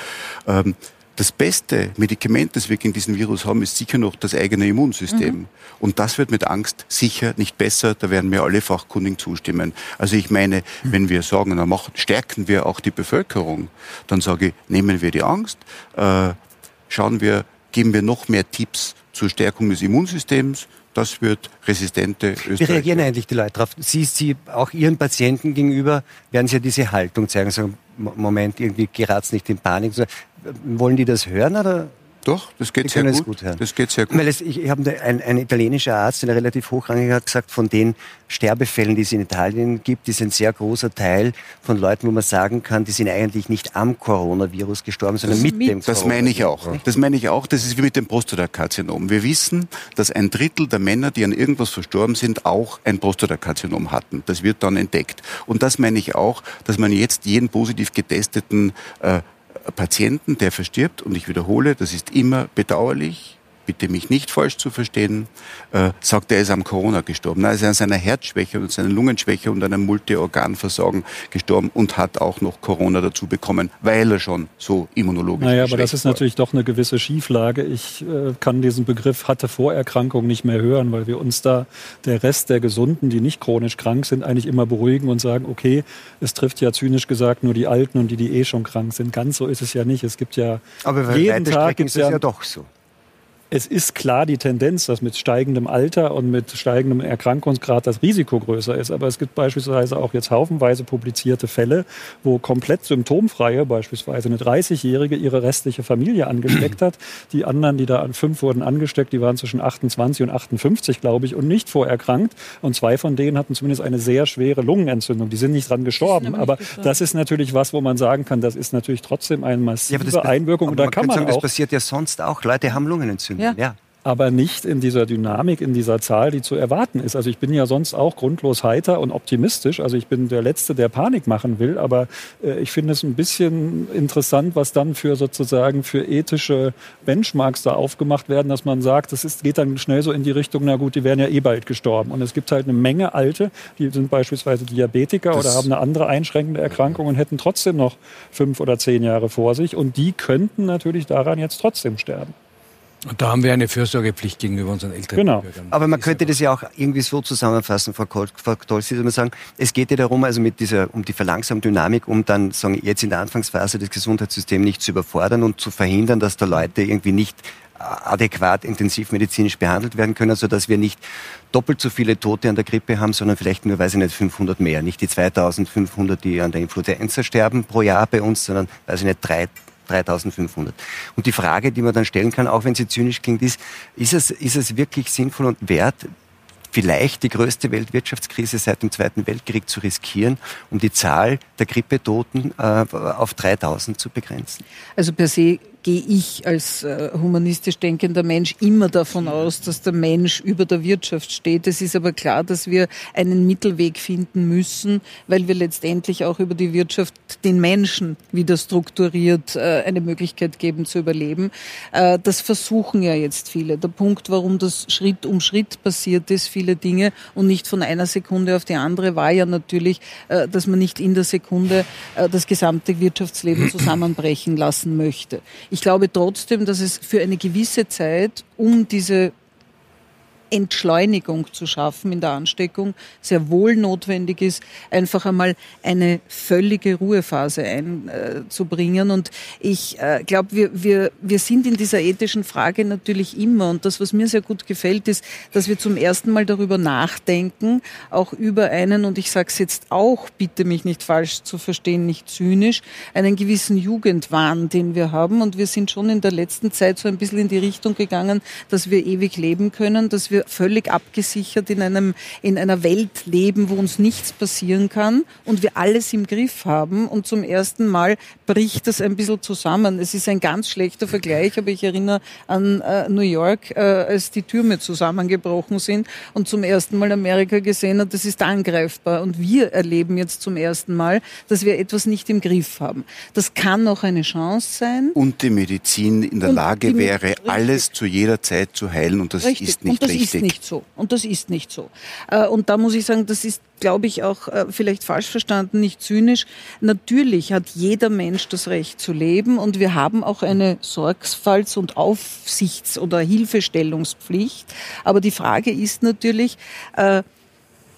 Ähm, das beste Medikament, das wir gegen diesen Virus haben, ist sicher noch das eigene Immunsystem. Mhm. Und das wird mit Angst sicher nicht besser. Da werden mir alle Fachkundigen zustimmen. Also ich meine, mhm. wenn wir sagen, na, machen, stärken wir auch die Bevölkerung, dann sage ich, nehmen wir die Angst, äh, schauen wir, geben wir noch mehr Tipps zur Stärkung des Immunsystems, das wird resistente Österreicher. Wie reagieren eigentlich die Leute darauf? Sie, Sie auch Ihren Patienten gegenüber werden Sie ja diese Haltung zeigen, sagen, Moment, irgendwie gerat's nicht in Panik. Wollen die das hören oder doch, das geht sehr gut. gut das geht sehr gut. Weil es, ich, ich habe ein, ein italienischer Arzt, ein relativ hochrangiger, hat gesagt, von den Sterbefällen, die es in Italien gibt, ist ein sehr großer Teil von Leuten, wo man sagen kann, die sind eigentlich nicht am Coronavirus gestorben, sondern das mit, mit dem Das meine ich auch. Das meine ich auch. Das ist wie mit dem Prostatakarzinom. Wir wissen, dass ein Drittel der Männer, die an irgendwas verstorben sind, auch ein Prostatakarzinom hatten. Das wird dann entdeckt. Und das meine ich auch, dass man jetzt jeden positiv getesteten äh, Patienten, der verstirbt, und ich wiederhole, das ist immer bedauerlich, bitte mich nicht falsch zu verstehen, äh, sagt, er ist am Corona gestorben. Nein, er ist an seiner Herzschwäche und seiner Lungenschwäche und einem Multiorganversagen gestorben und hat auch noch Corona dazu bekommen, weil er schon so immunologisch Naja, aber das ist war. natürlich doch eine gewisse Schieflage. Ich äh, kann diesen Begriff hatte Vorerkrankung nicht mehr hören, weil wir uns da der Rest der Gesunden, die nicht chronisch krank sind, eigentlich immer beruhigen und sagen, okay, es trifft ja zynisch gesagt nur die Alten und die, die eh schon krank sind. Ganz so ist es ja nicht. Es gibt ja aber jeden Tag gibt es ja, ja doch so es ist klar die Tendenz, dass mit steigendem Alter und mit steigendem Erkrankungsgrad das Risiko größer ist. Aber es gibt beispielsweise auch jetzt haufenweise publizierte Fälle, wo komplett symptomfreie, beispielsweise eine 30-Jährige, ihre restliche Familie angesteckt hat. Die anderen, die da an fünf wurden angesteckt, die waren zwischen 28 und 58, glaube ich, und nicht vorerkrankt. Und zwei von denen hatten zumindest eine sehr schwere Lungenentzündung. Die sind nicht dran gestorben. Aber gestorben. das ist natürlich was, wo man sagen kann, das ist natürlich trotzdem eine massive ja, Einwirkung. Und da kann man sagen, auch, das passiert ja sonst auch. Leute haben Lungenentzündung. Ja. ja. Aber nicht in dieser Dynamik, in dieser Zahl, die zu erwarten ist. Also ich bin ja sonst auch grundlos heiter und optimistisch. Also ich bin der Letzte, der Panik machen will. Aber äh, ich finde es ein bisschen interessant, was dann für sozusagen für ethische Benchmarks da aufgemacht werden, dass man sagt, das ist, geht dann schnell so in die Richtung, na gut, die wären ja eh bald gestorben. Und es gibt halt eine Menge Alte, die sind beispielsweise Diabetiker das oder haben eine andere einschränkende Erkrankung und hätten trotzdem noch fünf oder zehn Jahre vor sich. Und die könnten natürlich daran jetzt trotzdem sterben. Und da haben wir eine Fürsorgepflicht gegenüber unseren Eltern. Genau. Aber man könnte das ja auch irgendwie so zusammenfassen, Frau Dolzi, dass man sagen, es geht ja darum, also mit dieser, um die verlangsamte Dynamik, um dann, sagen, jetzt in der Anfangsphase das Gesundheitssystem nicht zu überfordern und zu verhindern, dass da Leute irgendwie nicht adäquat intensivmedizinisch behandelt werden können, so dass wir nicht doppelt so viele Tote an der Grippe haben, sondern vielleicht nur, weiß ich nicht, 500 mehr. Nicht die 2500, die an der Influenza sterben pro Jahr bei uns, sondern, weiß ich nicht, drei 3500. Und die Frage, die man dann stellen kann, auch wenn sie zynisch klingt, ist, ist es, ist es wirklich sinnvoll und wert, vielleicht die größte Weltwirtschaftskrise seit dem Zweiten Weltkrieg zu riskieren, um die Zahl der Grippetoten äh, auf 3000 zu begrenzen? Also per se gehe ich als äh, humanistisch denkender Mensch immer davon aus, dass der Mensch über der Wirtschaft steht. Es ist aber klar, dass wir einen Mittelweg finden müssen, weil wir letztendlich auch über die Wirtschaft den Menschen wieder strukturiert äh, eine Möglichkeit geben zu überleben. Äh, das versuchen ja jetzt viele. Der Punkt, warum das Schritt um Schritt passiert ist, viele Dinge und nicht von einer Sekunde auf die andere, war ja natürlich, äh, dass man nicht in der Sekunde äh, das gesamte Wirtschaftsleben zusammenbrechen lassen möchte. Ich glaube trotzdem, dass es für eine gewisse Zeit um diese Entschleunigung zu schaffen in der Ansteckung sehr wohl notwendig ist, einfach einmal eine völlige Ruhephase einzubringen. Äh, und ich äh, glaube, wir, wir, wir sind in dieser ethischen Frage natürlich immer. Und das, was mir sehr gut gefällt, ist, dass wir zum ersten Mal darüber nachdenken, auch über einen, und ich sage es jetzt auch, bitte mich nicht falsch zu verstehen, nicht zynisch, einen gewissen Jugendwahn, den wir haben. Und wir sind schon in der letzten Zeit so ein bisschen in die Richtung gegangen, dass wir ewig leben können, dass wir völlig abgesichert in einem, in einer Welt leben, wo uns nichts passieren kann und wir alles im Griff haben. Und zum ersten Mal bricht das ein bisschen zusammen. Es ist ein ganz schlechter Vergleich, aber ich erinnere an äh, New York, äh, als die Türme zusammengebrochen sind und zum ersten Mal Amerika gesehen hat, das ist angreifbar. Und wir erleben jetzt zum ersten Mal, dass wir etwas nicht im Griff haben. Das kann noch eine Chance sein. Und die Medizin in der und Lage wäre, alles zu jeder Zeit zu heilen und das richtig. ist nicht und das richtig. Ist nicht so. Und das ist nicht so. Äh, und da muss ich sagen, das ist, glaube ich, auch äh, vielleicht falsch verstanden, nicht zynisch. Natürlich hat jeder Mensch das Recht zu leben und wir haben auch eine Sorgfalts- und Aufsichts- oder Hilfestellungspflicht. Aber die Frage ist natürlich, äh,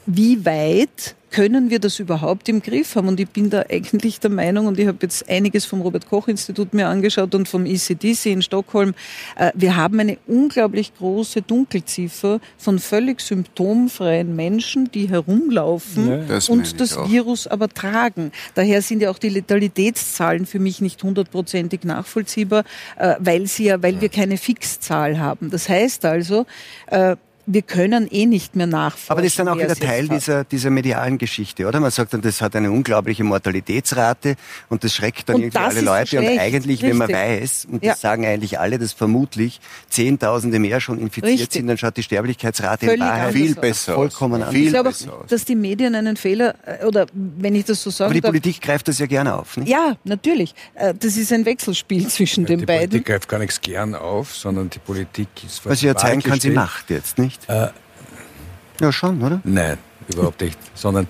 wie weit können wir das überhaupt im Griff haben? Und ich bin da eigentlich der Meinung, und ich habe jetzt einiges vom Robert Koch Institut mir angeschaut und vom ECDC in Stockholm, äh, wir haben eine unglaublich große Dunkelziffer von völlig symptomfreien Menschen, die herumlaufen ja, das und das auch. Virus aber tragen. Daher sind ja auch die Letalitätszahlen für mich nicht hundertprozentig nachvollziehbar, äh, weil sie ja, weil wir keine Fixzahl haben. Das heißt also, äh, wir können eh nicht mehr nachfragen. Aber das ist dann auch wieder Teil dieser, dieser medialen Geschichte, oder? Man sagt dann, das hat eine unglaubliche Mortalitätsrate und das schreckt dann und irgendwie alle Leute. So und eigentlich, Richtig. wenn man weiß, und das ja. sagen eigentlich alle, dass vermutlich Zehntausende mehr schon infiziert Richtig. sind, dann schaut die Sterblichkeitsrate Völlig in Wahrheit viel besser vollkommen aus. anders Ich glaube, auch, dass die Medien einen Fehler, äh, oder wenn ich das so sagen Aber die darf, Politik greift das ja gerne auf, nicht? Ja, natürlich. Äh, das ist ein Wechselspiel zwischen ja, den beiden. Die Politik greift gar nichts gern auf, sondern die Politik ist... Was sie ja zeigen kann, sie macht jetzt, nicht? Nicht? Äh, ja, schon, oder? Nein, überhaupt nicht. Sondern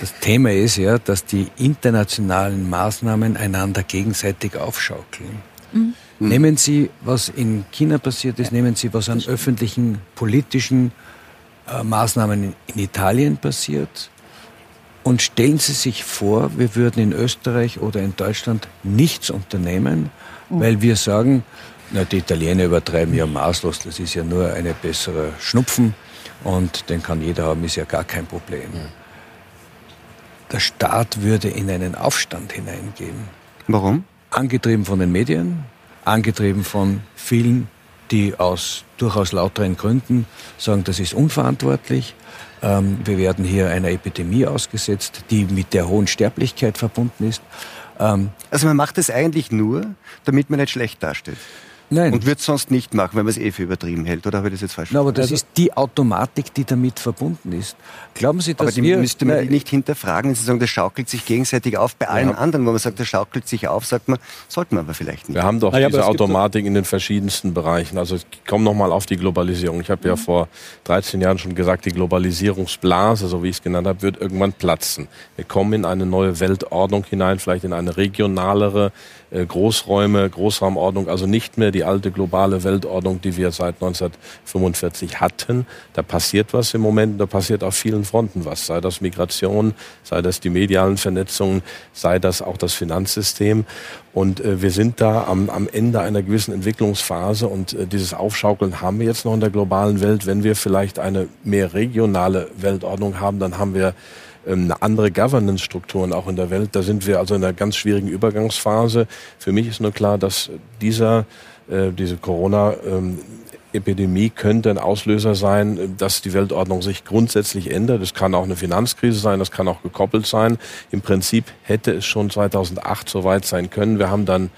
das Thema ist ja, dass die internationalen Maßnahmen einander gegenseitig aufschaukeln. Mhm. Nehmen Sie, was in China passiert ist, nehmen Sie, was an öffentlichen politischen äh, Maßnahmen in Italien passiert und stellen Sie sich vor, wir würden in Österreich oder in Deutschland nichts unternehmen, mhm. weil wir sagen, na, die Italiener übertreiben ja maßlos, das ist ja nur eine bessere Schnupfen und den kann jeder haben, ist ja gar kein Problem. Der Staat würde in einen Aufstand hineingehen. Warum? Angetrieben von den Medien, angetrieben von vielen, die aus durchaus lauteren Gründen sagen, das ist unverantwortlich. Ähm, wir werden hier einer Epidemie ausgesetzt, die mit der hohen Sterblichkeit verbunden ist. Ähm, also man macht das eigentlich nur, damit man nicht schlecht dasteht. Nein. Und wird es sonst nicht machen, wenn man es eh für übertrieben hält, oder habe ich das jetzt falsch verstanden? aber das ist die Automatik, die damit verbunden ist. Glauben Sie, dass aber die wir, müsste man nicht hinterfragen, wenn Sie sagen, das schaukelt sich gegenseitig auf. Bei allen ja. anderen, wo man sagt, das schaukelt sich auf, sagt man, sollte man aber vielleicht nicht. Wir haben doch ja, diese Automatik in den verschiedensten Bereichen. Also ich komme nochmal auf die Globalisierung. Ich habe ja mhm. vor 13 Jahren schon gesagt, die Globalisierungsblase, so wie ich es genannt habe, wird irgendwann platzen. Wir kommen in eine neue Weltordnung hinein, vielleicht in eine regionalere Großräume, Großraumordnung, also nicht mehr die alte globale Weltordnung, die wir seit 1945 hatten. Da passiert was im Moment, da passiert auf vielen Fronten was, sei das Migration, sei das die medialen Vernetzungen, sei das auch das Finanzsystem. Und äh, wir sind da am, am Ende einer gewissen Entwicklungsphase und äh, dieses Aufschaukeln haben wir jetzt noch in der globalen Welt. Wenn wir vielleicht eine mehr regionale Weltordnung haben, dann haben wir ähm, andere Governance-Strukturen auch in der Welt. Da sind wir also in einer ganz schwierigen Übergangsphase. Für mich ist nur klar, dass dieser, äh, diese Corona, ähm, Epidemie könnte ein Auslöser sein, dass die Weltordnung sich grundsätzlich ändert. Es kann auch eine Finanzkrise sein, das kann auch gekoppelt sein. Im Prinzip hätte es schon 2008 so weit sein können. Wir haben dann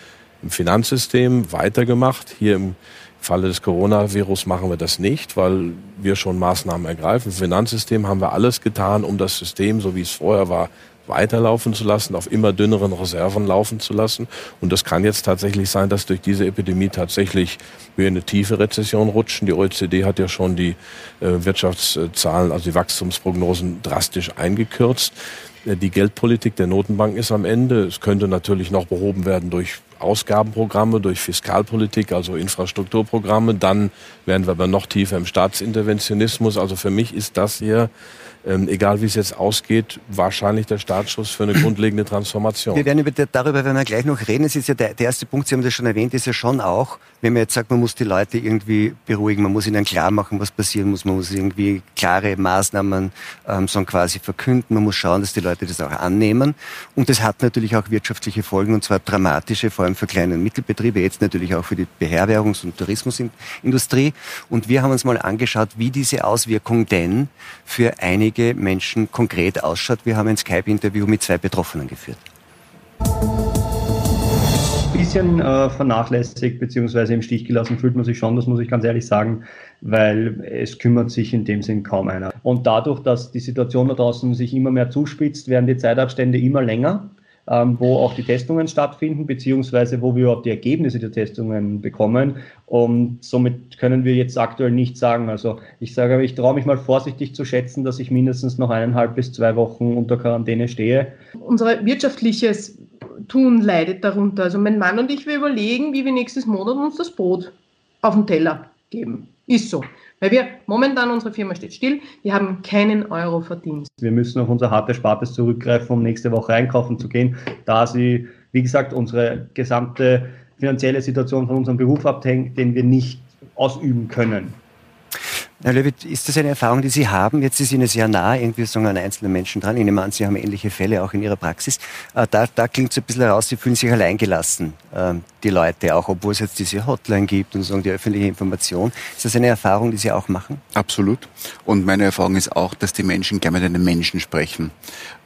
im Finanzsystem weitergemacht. Hier im Falle des Coronavirus machen wir das nicht, weil wir schon Maßnahmen ergreifen. Im Finanzsystem haben wir alles getan, um das System, so wie es vorher war, weiterlaufen zu lassen, auf immer dünneren Reserven laufen zu lassen. Und das kann jetzt tatsächlich sein, dass durch diese Epidemie tatsächlich wir in eine tiefe Rezession rutschen. Die OECD hat ja schon die äh, Wirtschaftszahlen, also die Wachstumsprognosen drastisch eingekürzt. Äh, die Geldpolitik der Notenbank ist am Ende. Es könnte natürlich noch behoben werden durch Ausgabenprogramme, durch Fiskalpolitik, also Infrastrukturprogramme. Dann wären wir aber noch tiefer im Staatsinterventionismus. Also für mich ist das hier ähm, egal wie es jetzt ausgeht, wahrscheinlich der Startschuss für eine grundlegende Transformation. Wir werden über, darüber werden wir gleich noch reden. Es ist ja der, der erste Punkt, Sie haben das schon erwähnt, ist ja schon auch, wenn man jetzt sagt, man muss die Leute irgendwie beruhigen, man muss ihnen klar machen, was passieren muss, man muss irgendwie klare Maßnahmen ähm, so quasi verkünden, man muss schauen, dass die Leute das auch annehmen. Und das hat natürlich auch wirtschaftliche Folgen, und zwar dramatische, vor allem für kleine und Mittelbetriebe, jetzt natürlich auch für die Beherbergungs- und Tourismusindustrie. Und wir haben uns mal angeschaut, wie diese Auswirkung denn für einige einige Menschen konkret ausschaut. Wir haben ein Skype-Interview mit zwei Betroffenen geführt. Ein bisschen äh, vernachlässigt bzw. im Stich gelassen fühlt man sich schon, das muss ich ganz ehrlich sagen, weil es kümmert sich in dem Sinn kaum einer. Und dadurch, dass die Situation da draußen sich immer mehr zuspitzt, werden die Zeitabstände immer länger ähm, wo auch die Testungen stattfinden, beziehungsweise wo wir auch die Ergebnisse der Testungen bekommen. Und somit können wir jetzt aktuell nicht sagen. Also ich sage, ich traue mich mal vorsichtig zu schätzen, dass ich mindestens noch eineinhalb bis zwei Wochen unter Quarantäne stehe. Unser wirtschaftliches Tun leidet darunter. Also mein Mann und ich, wir überlegen, wie wir nächstes Monat uns das Brot auf den Teller geben. Ist so. Weil wir momentan, unsere Firma steht still, wir haben keinen Euro verdient. Wir müssen auf unser hartes Spartes zurückgreifen, um nächste Woche einkaufen zu gehen, da sie, wie gesagt, unsere gesamte finanzielle Situation von unserem Beruf abhängt, den wir nicht ausüben können. Herr Löwit, ist das eine Erfahrung, die Sie haben? Jetzt ist Ihnen sehr nah, irgendwie so an einzelnen Menschen dran. Ich nehme an, Sie haben ähnliche Fälle auch in Ihrer Praxis. Äh, da, da klingt es ein bisschen heraus, Sie fühlen sich alleingelassen, ähm, die Leute, auch obwohl es jetzt diese Hotline gibt und so die öffentliche Information. Ist das eine Erfahrung, die Sie auch machen? Absolut. Und meine Erfahrung ist auch, dass die Menschen gerne mit einem Menschen sprechen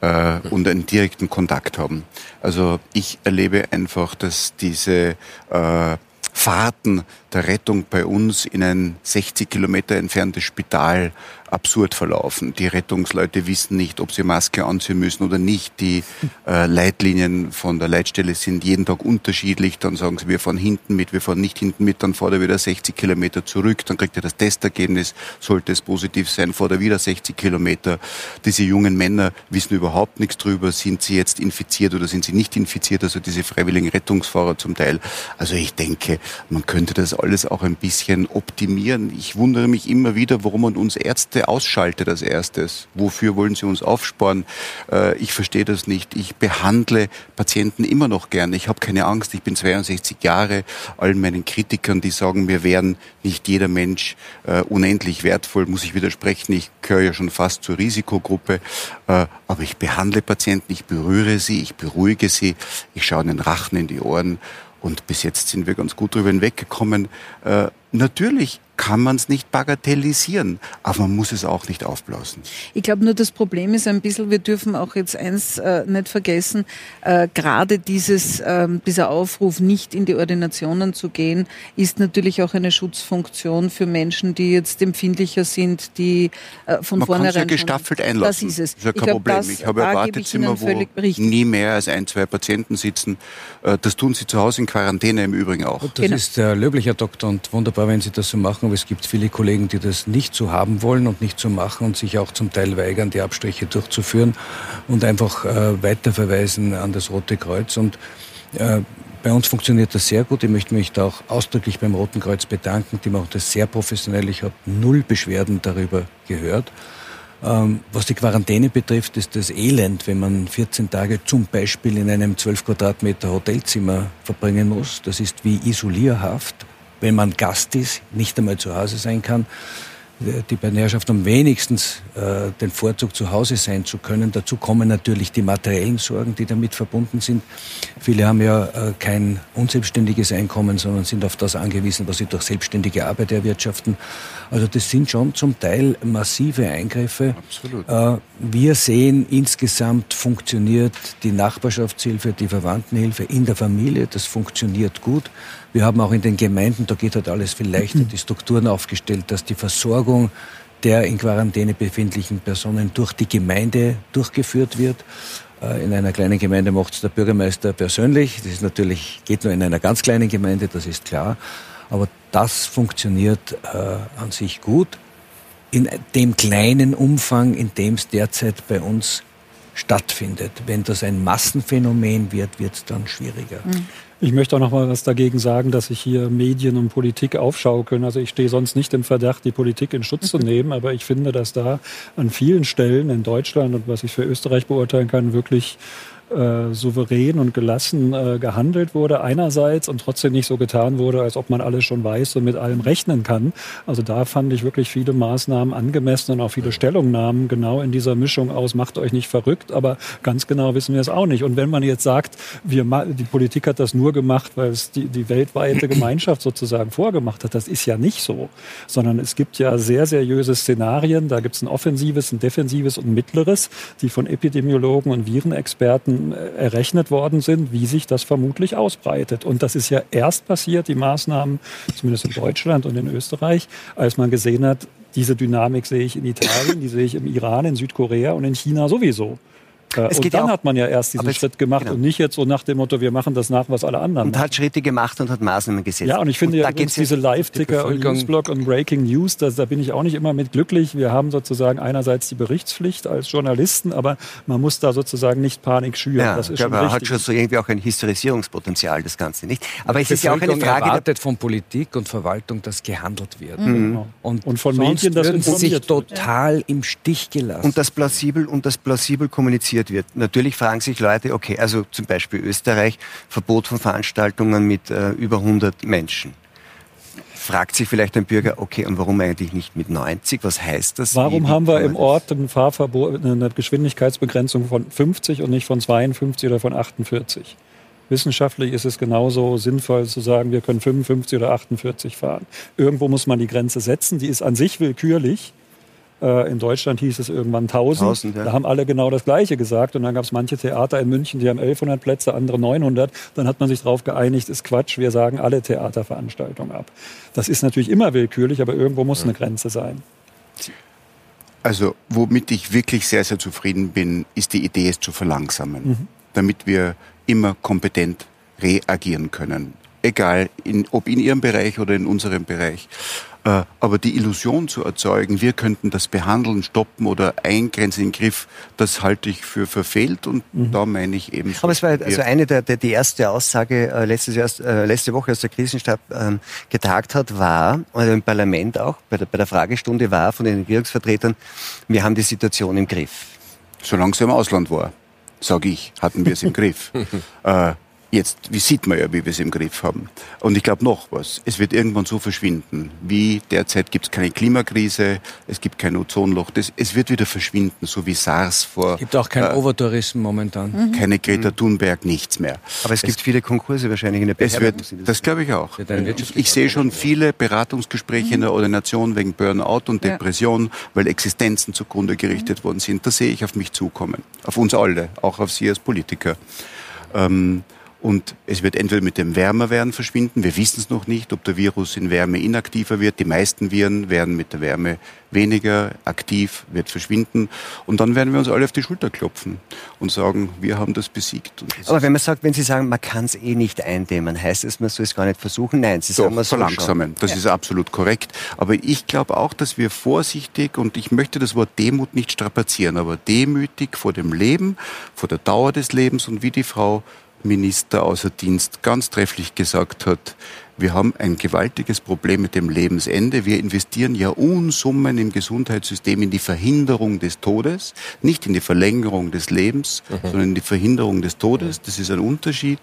äh, und einen direkten Kontakt haben. Also ich erlebe einfach, dass diese äh, Fahrten der Rettung bei uns in ein 60 Kilometer entferntes Spital absurd verlaufen. Die Rettungsleute wissen nicht, ob sie Maske anziehen müssen oder nicht. Die äh, Leitlinien von der Leitstelle sind jeden Tag unterschiedlich. Dann sagen sie, wir fahren hinten mit, wir fahren nicht hinten mit, dann fahrt er wieder 60 Kilometer zurück, dann kriegt er das Testergebnis, sollte es positiv sein, fahrt er wieder 60 Kilometer. Diese jungen Männer wissen überhaupt nichts drüber, sind sie jetzt infiziert oder sind sie nicht infiziert, also diese freiwilligen Rettungsfahrer zum Teil. Also ich denke, man könnte das alles auch ein bisschen optimieren. Ich wundere mich immer wieder, warum man uns Ärzte Ärzte ausschaltet als erstes. Wofür wollen sie uns aufsparen? Äh, ich verstehe das nicht. Ich behandle Patienten immer noch gerne. Ich habe keine Angst. Ich bin 62 Jahre. Allen meinen Kritikern, die sagen, wir wären nicht jeder Mensch äh, unendlich wertvoll, muss ich widersprechen. Ich gehöre ja schon fast zur Risikogruppe. Äh, aber ich behandle Patienten, ich berühre sie, ich beruhige sie, ich schaue in den Rachen, in die Ohren. Und bis jetzt sind wir ganz gut drüber hinweggekommen. Natürlich kann man es nicht bagatellisieren, aber man muss es auch nicht aufblasen. Ich glaube nur, das Problem ist ein bisschen, wir dürfen auch jetzt eins äh, nicht vergessen, äh, gerade dieses, äh, dieser Aufruf, nicht in die Ordinationen zu gehen, ist natürlich auch eine Schutzfunktion für Menschen, die jetzt empfindlicher sind, die äh, von man vornherein... Man kann ja gestaffelt einlassen. Das ist es. Das ist ja kein ich glaub, Problem. Das, ich habe ein Wartezimmer, wo nie mehr als ein, zwei Patienten sitzen. Äh, das tun sie zu Hause in Quarantäne im Übrigen auch. Das genau. ist äh, löblich, Herr Doktor, und wunderbar, wenn Sie das so machen aber es gibt viele Kollegen, die das nicht so haben wollen und nicht so machen und sich auch zum Teil weigern, die Abstriche durchzuführen und einfach äh, weiterverweisen an das Rote Kreuz. Und äh, bei uns funktioniert das sehr gut. Ich möchte mich da auch ausdrücklich beim Roten Kreuz bedanken. Die machen das sehr professionell. Ich habe null Beschwerden darüber gehört. Ähm, was die Quarantäne betrifft, ist das Elend, wenn man 14 Tage zum Beispiel in einem 12 Quadratmeter Hotelzimmer verbringen muss. Das ist wie Isolierhaft wenn man Gast ist, nicht einmal zu Hause sein kann. Die beiden Herrschaften am wenigstens äh, den Vorzug zu Hause sein zu können. Dazu kommen natürlich die materiellen Sorgen, die damit verbunden sind. Viele haben ja äh, kein unselbstständiges Einkommen, sondern sind auf das angewiesen, was sie durch selbstständige Arbeit erwirtschaften. Also das sind schon zum Teil massive Eingriffe. Absolut. Äh, wir sehen insgesamt funktioniert die Nachbarschaftshilfe, die Verwandtenhilfe in der Familie. Das funktioniert gut. Wir haben auch in den Gemeinden, da geht halt alles viel leichter, die Strukturen aufgestellt, dass die Versorgung der in Quarantäne befindlichen Personen durch die Gemeinde durchgeführt wird. Äh, in einer kleinen Gemeinde macht es der Bürgermeister persönlich. Das ist natürlich, geht nur in einer ganz kleinen Gemeinde, das ist klar. Aber das funktioniert äh, an sich gut. In dem kleinen Umfang, in dem es derzeit bei uns stattfindet. Wenn das ein Massenphänomen wird, wird es dann schwieriger. Mhm. Ich möchte auch noch mal was dagegen sagen, dass sich hier Medien und Politik aufschaukeln. Also ich stehe sonst nicht im Verdacht, die Politik in Schutz zu nehmen, aber ich finde, dass da an vielen Stellen in Deutschland und was ich für Österreich beurteilen kann, wirklich äh, souverän und gelassen äh, gehandelt wurde einerseits und trotzdem nicht so getan wurde, als ob man alles schon weiß und mit allem rechnen kann. Also da fand ich wirklich viele Maßnahmen angemessen und auch viele Stellungnahmen genau in dieser Mischung aus, macht euch nicht verrückt, aber ganz genau wissen wir es auch nicht. Und wenn man jetzt sagt, wir, die Politik hat das nur gemacht, weil es die, die weltweite Gemeinschaft sozusagen vorgemacht hat, das ist ja nicht so, sondern es gibt ja sehr seriöse Szenarien, da gibt es ein offensives, ein defensives und ein mittleres, die von Epidemiologen und Virenexperten errechnet worden sind, wie sich das vermutlich ausbreitet. Und das ist ja erst passiert, die Maßnahmen, zumindest in Deutschland und in Österreich, als man gesehen hat, diese Dynamik sehe ich in Italien, die sehe ich im Iran, in Südkorea und in China sowieso. Äh, es und dann ja auch, hat man ja erst diesen jetzt, Schritt gemacht genau. und nicht jetzt so nach dem Motto, wir machen das nach, was alle anderen Und machen. hat Schritte gemacht und hat Maßnahmen gesetzt. Ja, und ich finde und ja übrigens diese Live-Ticker und Newsblog und Breaking News, das, da bin ich auch nicht immer mit glücklich. Wir haben sozusagen einerseits die Berichtspflicht als Journalisten, aber man muss da sozusagen nicht Panik schüren. Ja, das ist schon aber hat schon so irgendwie auch ein Historisierungspotenzial, das Ganze nicht. Aber es ist ja auch eine Frage... erwartet von Politik und Verwaltung, dass gehandelt wird. Mhm. Und, und, von Medien, das sich total im Stich gelassen. Und das plausibel und das plausibel kommuniziert wird. Natürlich fragen sich Leute, okay, also zum Beispiel Österreich, Verbot von Veranstaltungen mit äh, über 100 Menschen. Fragt sich vielleicht ein Bürger, okay, und warum eigentlich nicht mit 90? Was heißt das? Warum haben wir im Ort ein Fahrverbot, eine Geschwindigkeitsbegrenzung von 50 und nicht von 52 oder von 48? Wissenschaftlich ist es genauso sinnvoll zu sagen, wir können 55 oder 48 fahren. Irgendwo muss man die Grenze setzen. Die ist an sich willkürlich. Äh, in Deutschland hieß es irgendwann 1000. 1000 ja. Da haben alle genau das Gleiche gesagt. Und dann gab es manche Theater in München, die haben 1100 Plätze, andere 900. Dann hat man sich darauf geeinigt, ist Quatsch, wir sagen alle Theaterveranstaltungen ab. Das ist natürlich immer willkürlich, aber irgendwo muss eine Grenze sein. Also, womit ich wirklich sehr, sehr zufrieden bin, ist die Idee, es zu verlangsamen, mhm. damit wir immer kompetent reagieren können. Egal, in, ob in Ihrem Bereich oder in unserem Bereich. Äh, aber die Illusion zu erzeugen, wir könnten das behandeln, stoppen oder eingrenzen in den Griff, das halte ich für verfehlt und mhm. da meine ich eben. Aber es war also eine der, der die erste Aussage äh, letztes Jahr, äh, letzte Woche, als der Krisenstab ähm, getagt hat, war, oder im Parlament auch, bei der, bei der Fragestunde war von den Regierungsvertretern, wir haben die Situation im Griff. Solange es im Ausland war, sage ich, hatten wir es im Griff. äh, Jetzt, wie sieht man ja, wie wir es im Griff haben. Und ich glaube noch was, es wird irgendwann so verschwinden. Wie derzeit gibt es keine Klimakrise, es gibt kein Ozonloch, das, es wird wieder verschwinden, so wie SARS vor. Es gibt auch keinen äh, Overtourismus momentan. Mhm. Keine Greta Thunberg, nichts mehr. Aber es, es gibt viele Konkurse wahrscheinlich in der es wird, Das glaube ich auch. Ich, sehe schon viele Beratungsgespräche mhm. in der Ordination wegen Burnout und Depression, ja. weil Existenzen zugrunde gerichtet mhm. worden sind. Da sehe ich auf mich zukommen. Auf uns alle, auch auf Sie als Politiker. Ähm, und es wird entweder mit dem Wärmerwerden verschwinden, wir wissen es noch nicht, ob der Virus in Wärme inaktiver wird. Die meisten Viren werden mit der Wärme weniger aktiv, wird verschwinden. Und dann werden wir uns alle auf die Schulter klopfen und sagen, wir haben das besiegt. Das Aber wenn man sagt, wenn Sie sagen, man kann es eh nicht eindämmen, heißt es, man soll es gar nicht versuchen? Nein, Sie sagen, Doch, man soll verlangsamen. Das ja. ist absolut korrekt. Aber ich glaube auch, dass wir vorsichtig, und ich möchte das Wort Demut nicht strapazieren, aber demütig vor dem Leben, vor der Dauer des Lebens und wie die Frau Minister außer Dienst ganz trefflich gesagt hat, Wir haben ein gewaltiges Problem mit dem Lebensende. Wir investieren ja Unsummen im Gesundheitssystem in die Verhinderung des Todes, nicht in die Verlängerung des Lebens, mhm. sondern in die Verhinderung des Todes. Das ist ein Unterschied.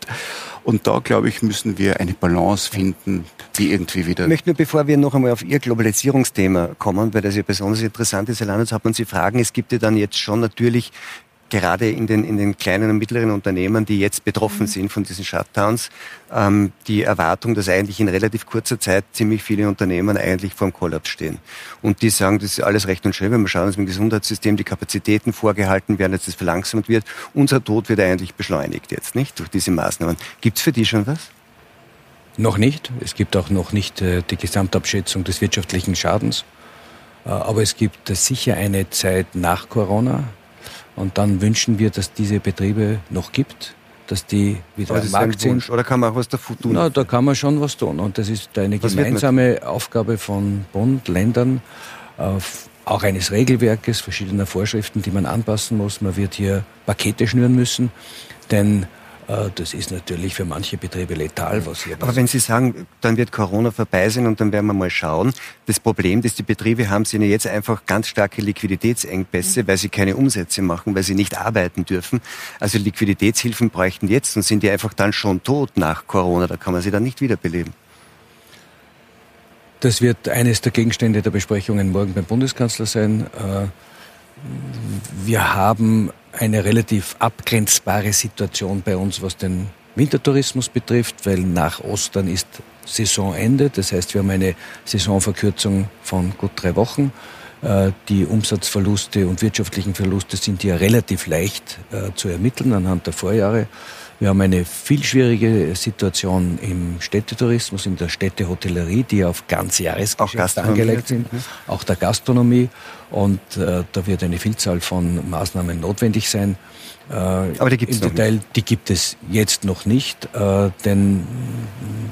Und da, glaube ich, müssen wir eine Balance finden, die irgendwie wieder. Ich möchte nur, bevor wir noch einmal auf Ihr Globalisierungsthema kommen, weil das ja besonders interessant ist, Herr Landeshauptmann, Sie fragen, es gibt ja dann jetzt schon natürlich gerade in den, in den kleinen und mittleren Unternehmen, die jetzt betroffen mhm. sind von diesen Shutdowns, ähm, die Erwartung, dass eigentlich in relativ kurzer Zeit ziemlich viele Unternehmen eigentlich vor dem Kollaps stehen. Und die sagen, das ist alles recht und schön, wenn wir schauen, dass im Gesundheitssystem die Kapazitäten vorgehalten werden, dass das verlangsamt wird. Unser Tod wird eigentlich beschleunigt jetzt, nicht? Durch diese Maßnahmen. Gibt es für die schon was? Noch nicht. Es gibt auch noch nicht äh, die Gesamtabschätzung des wirtschaftlichen Schadens. Äh, aber es gibt äh, sicher eine Zeit nach Corona, und dann wünschen wir, dass diese Betriebe noch gibt, dass die wieder am Markt sind. Oder kann man auch was dafür tun? Na, da kann man schon was tun. Und das ist eine was gemeinsame Aufgabe von Bund, Ländern, auch eines Regelwerkes, verschiedener Vorschriften, die man anpassen muss. Man wird hier Pakete schnüren müssen, denn äh, das ist natürlich für manche Betriebe letal, was hier Aber wenn Sie sagen, dann wird Corona vorbei sein und dann werden wir mal schauen. Das Problem, das die Betriebe haben, sind ja jetzt einfach ganz starke Liquiditätsengpässe, mhm. weil sie keine Umsätze machen, weil sie nicht arbeiten dürfen. Also Liquiditätshilfen bräuchten jetzt und sind die einfach dann schon tot nach Corona. Da kann man sie dann nicht wiederbeleben. Das wird eines der Gegenstände der Besprechungen morgen beim Bundeskanzler sein. Wir haben eine relativ abgrenzbare Situation bei uns, was den Wintertourismus betrifft, weil nach Ostern ist Saisonende. Das heißt, wir haben eine Saisonverkürzung von gut drei Wochen. Äh, die Umsatzverluste und wirtschaftlichen Verluste sind ja relativ leicht äh, zu ermitteln anhand der Vorjahre. Wir haben eine viel schwierige Situation im Städtetourismus, in der Städtehotellerie, die auf ganz Jahresgeschäfte angelegt sind, mhm. auch der Gastronomie. Und äh, da wird eine Vielzahl von Maßnahmen notwendig sein. Äh, Aber die gibt es Im Detail, nicht. die gibt es jetzt noch nicht, äh, denn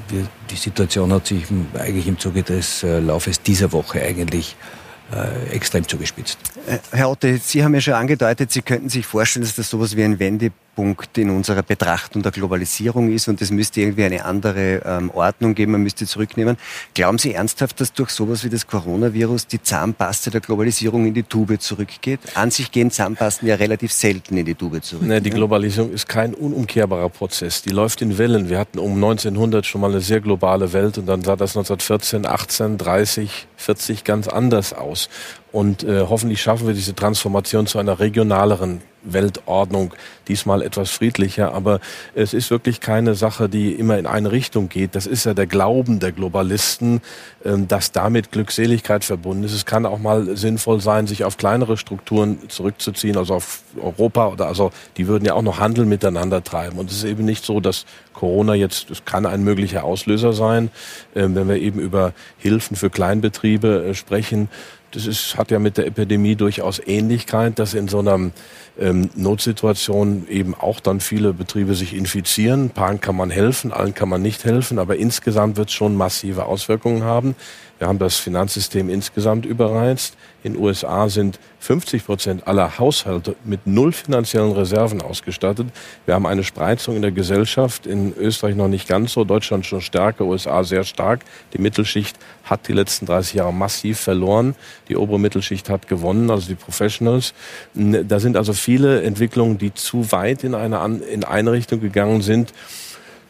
wir, die Situation hat sich eigentlich im Zuge des äh, Laufes dieser Woche eigentlich äh, extrem zugespitzt. Äh, Herr Otte, Sie haben ja schon angedeutet, Sie könnten sich vorstellen, dass das sowas wie ein Wendepunkt Punkt in unserer Betrachtung der Globalisierung ist und es müsste irgendwie eine andere ähm, Ordnung geben, man müsste zurücknehmen. Glauben Sie ernsthaft, dass durch sowas wie das Coronavirus die Zahnpaste der Globalisierung in die Tube zurückgeht? An sich gehen Zahnpasten ja relativ selten in die Tube zurück. Nee, die Globalisierung ist kein unumkehrbarer Prozess. Die läuft in Wellen. Wir hatten um 1900 schon mal eine sehr globale Welt und dann sah das 1914, 18, 30, 40 ganz anders aus. Und äh, hoffentlich schaffen wir diese Transformation zu einer regionaleren Weltordnung, diesmal etwas friedlicher. Aber es ist wirklich keine Sache, die immer in eine Richtung geht. Das ist ja der Glauben der Globalisten, ähm, dass damit Glückseligkeit verbunden ist. Es kann auch mal sinnvoll sein, sich auf kleinere Strukturen zurückzuziehen, also auf Europa oder also die würden ja auch noch Handel miteinander treiben. Und es ist eben nicht so, dass Corona jetzt, es kann ein möglicher Auslöser sein, ähm, wenn wir eben über Hilfen für Kleinbetriebe äh, sprechen. Das ist, hat ja mit der Epidemie durchaus Ähnlichkeit, dass in so einer ähm, Notsituation eben auch dann viele Betriebe sich infizieren. Ein paar kann man helfen, allen kann man nicht helfen, aber insgesamt wird es schon massive Auswirkungen haben. Wir haben das Finanzsystem insgesamt überreizt. In USA sind 50 Prozent aller Haushalte mit null finanziellen Reserven ausgestattet. Wir haben eine Spreizung in der Gesellschaft. In Österreich noch nicht ganz so, Deutschland schon stärker, USA sehr stark. Die Mittelschicht hat die letzten 30 Jahre massiv verloren. Die obere Mittelschicht hat gewonnen, also die Professionals. Da sind also viele Entwicklungen, die zu weit in eine, in eine Richtung gegangen sind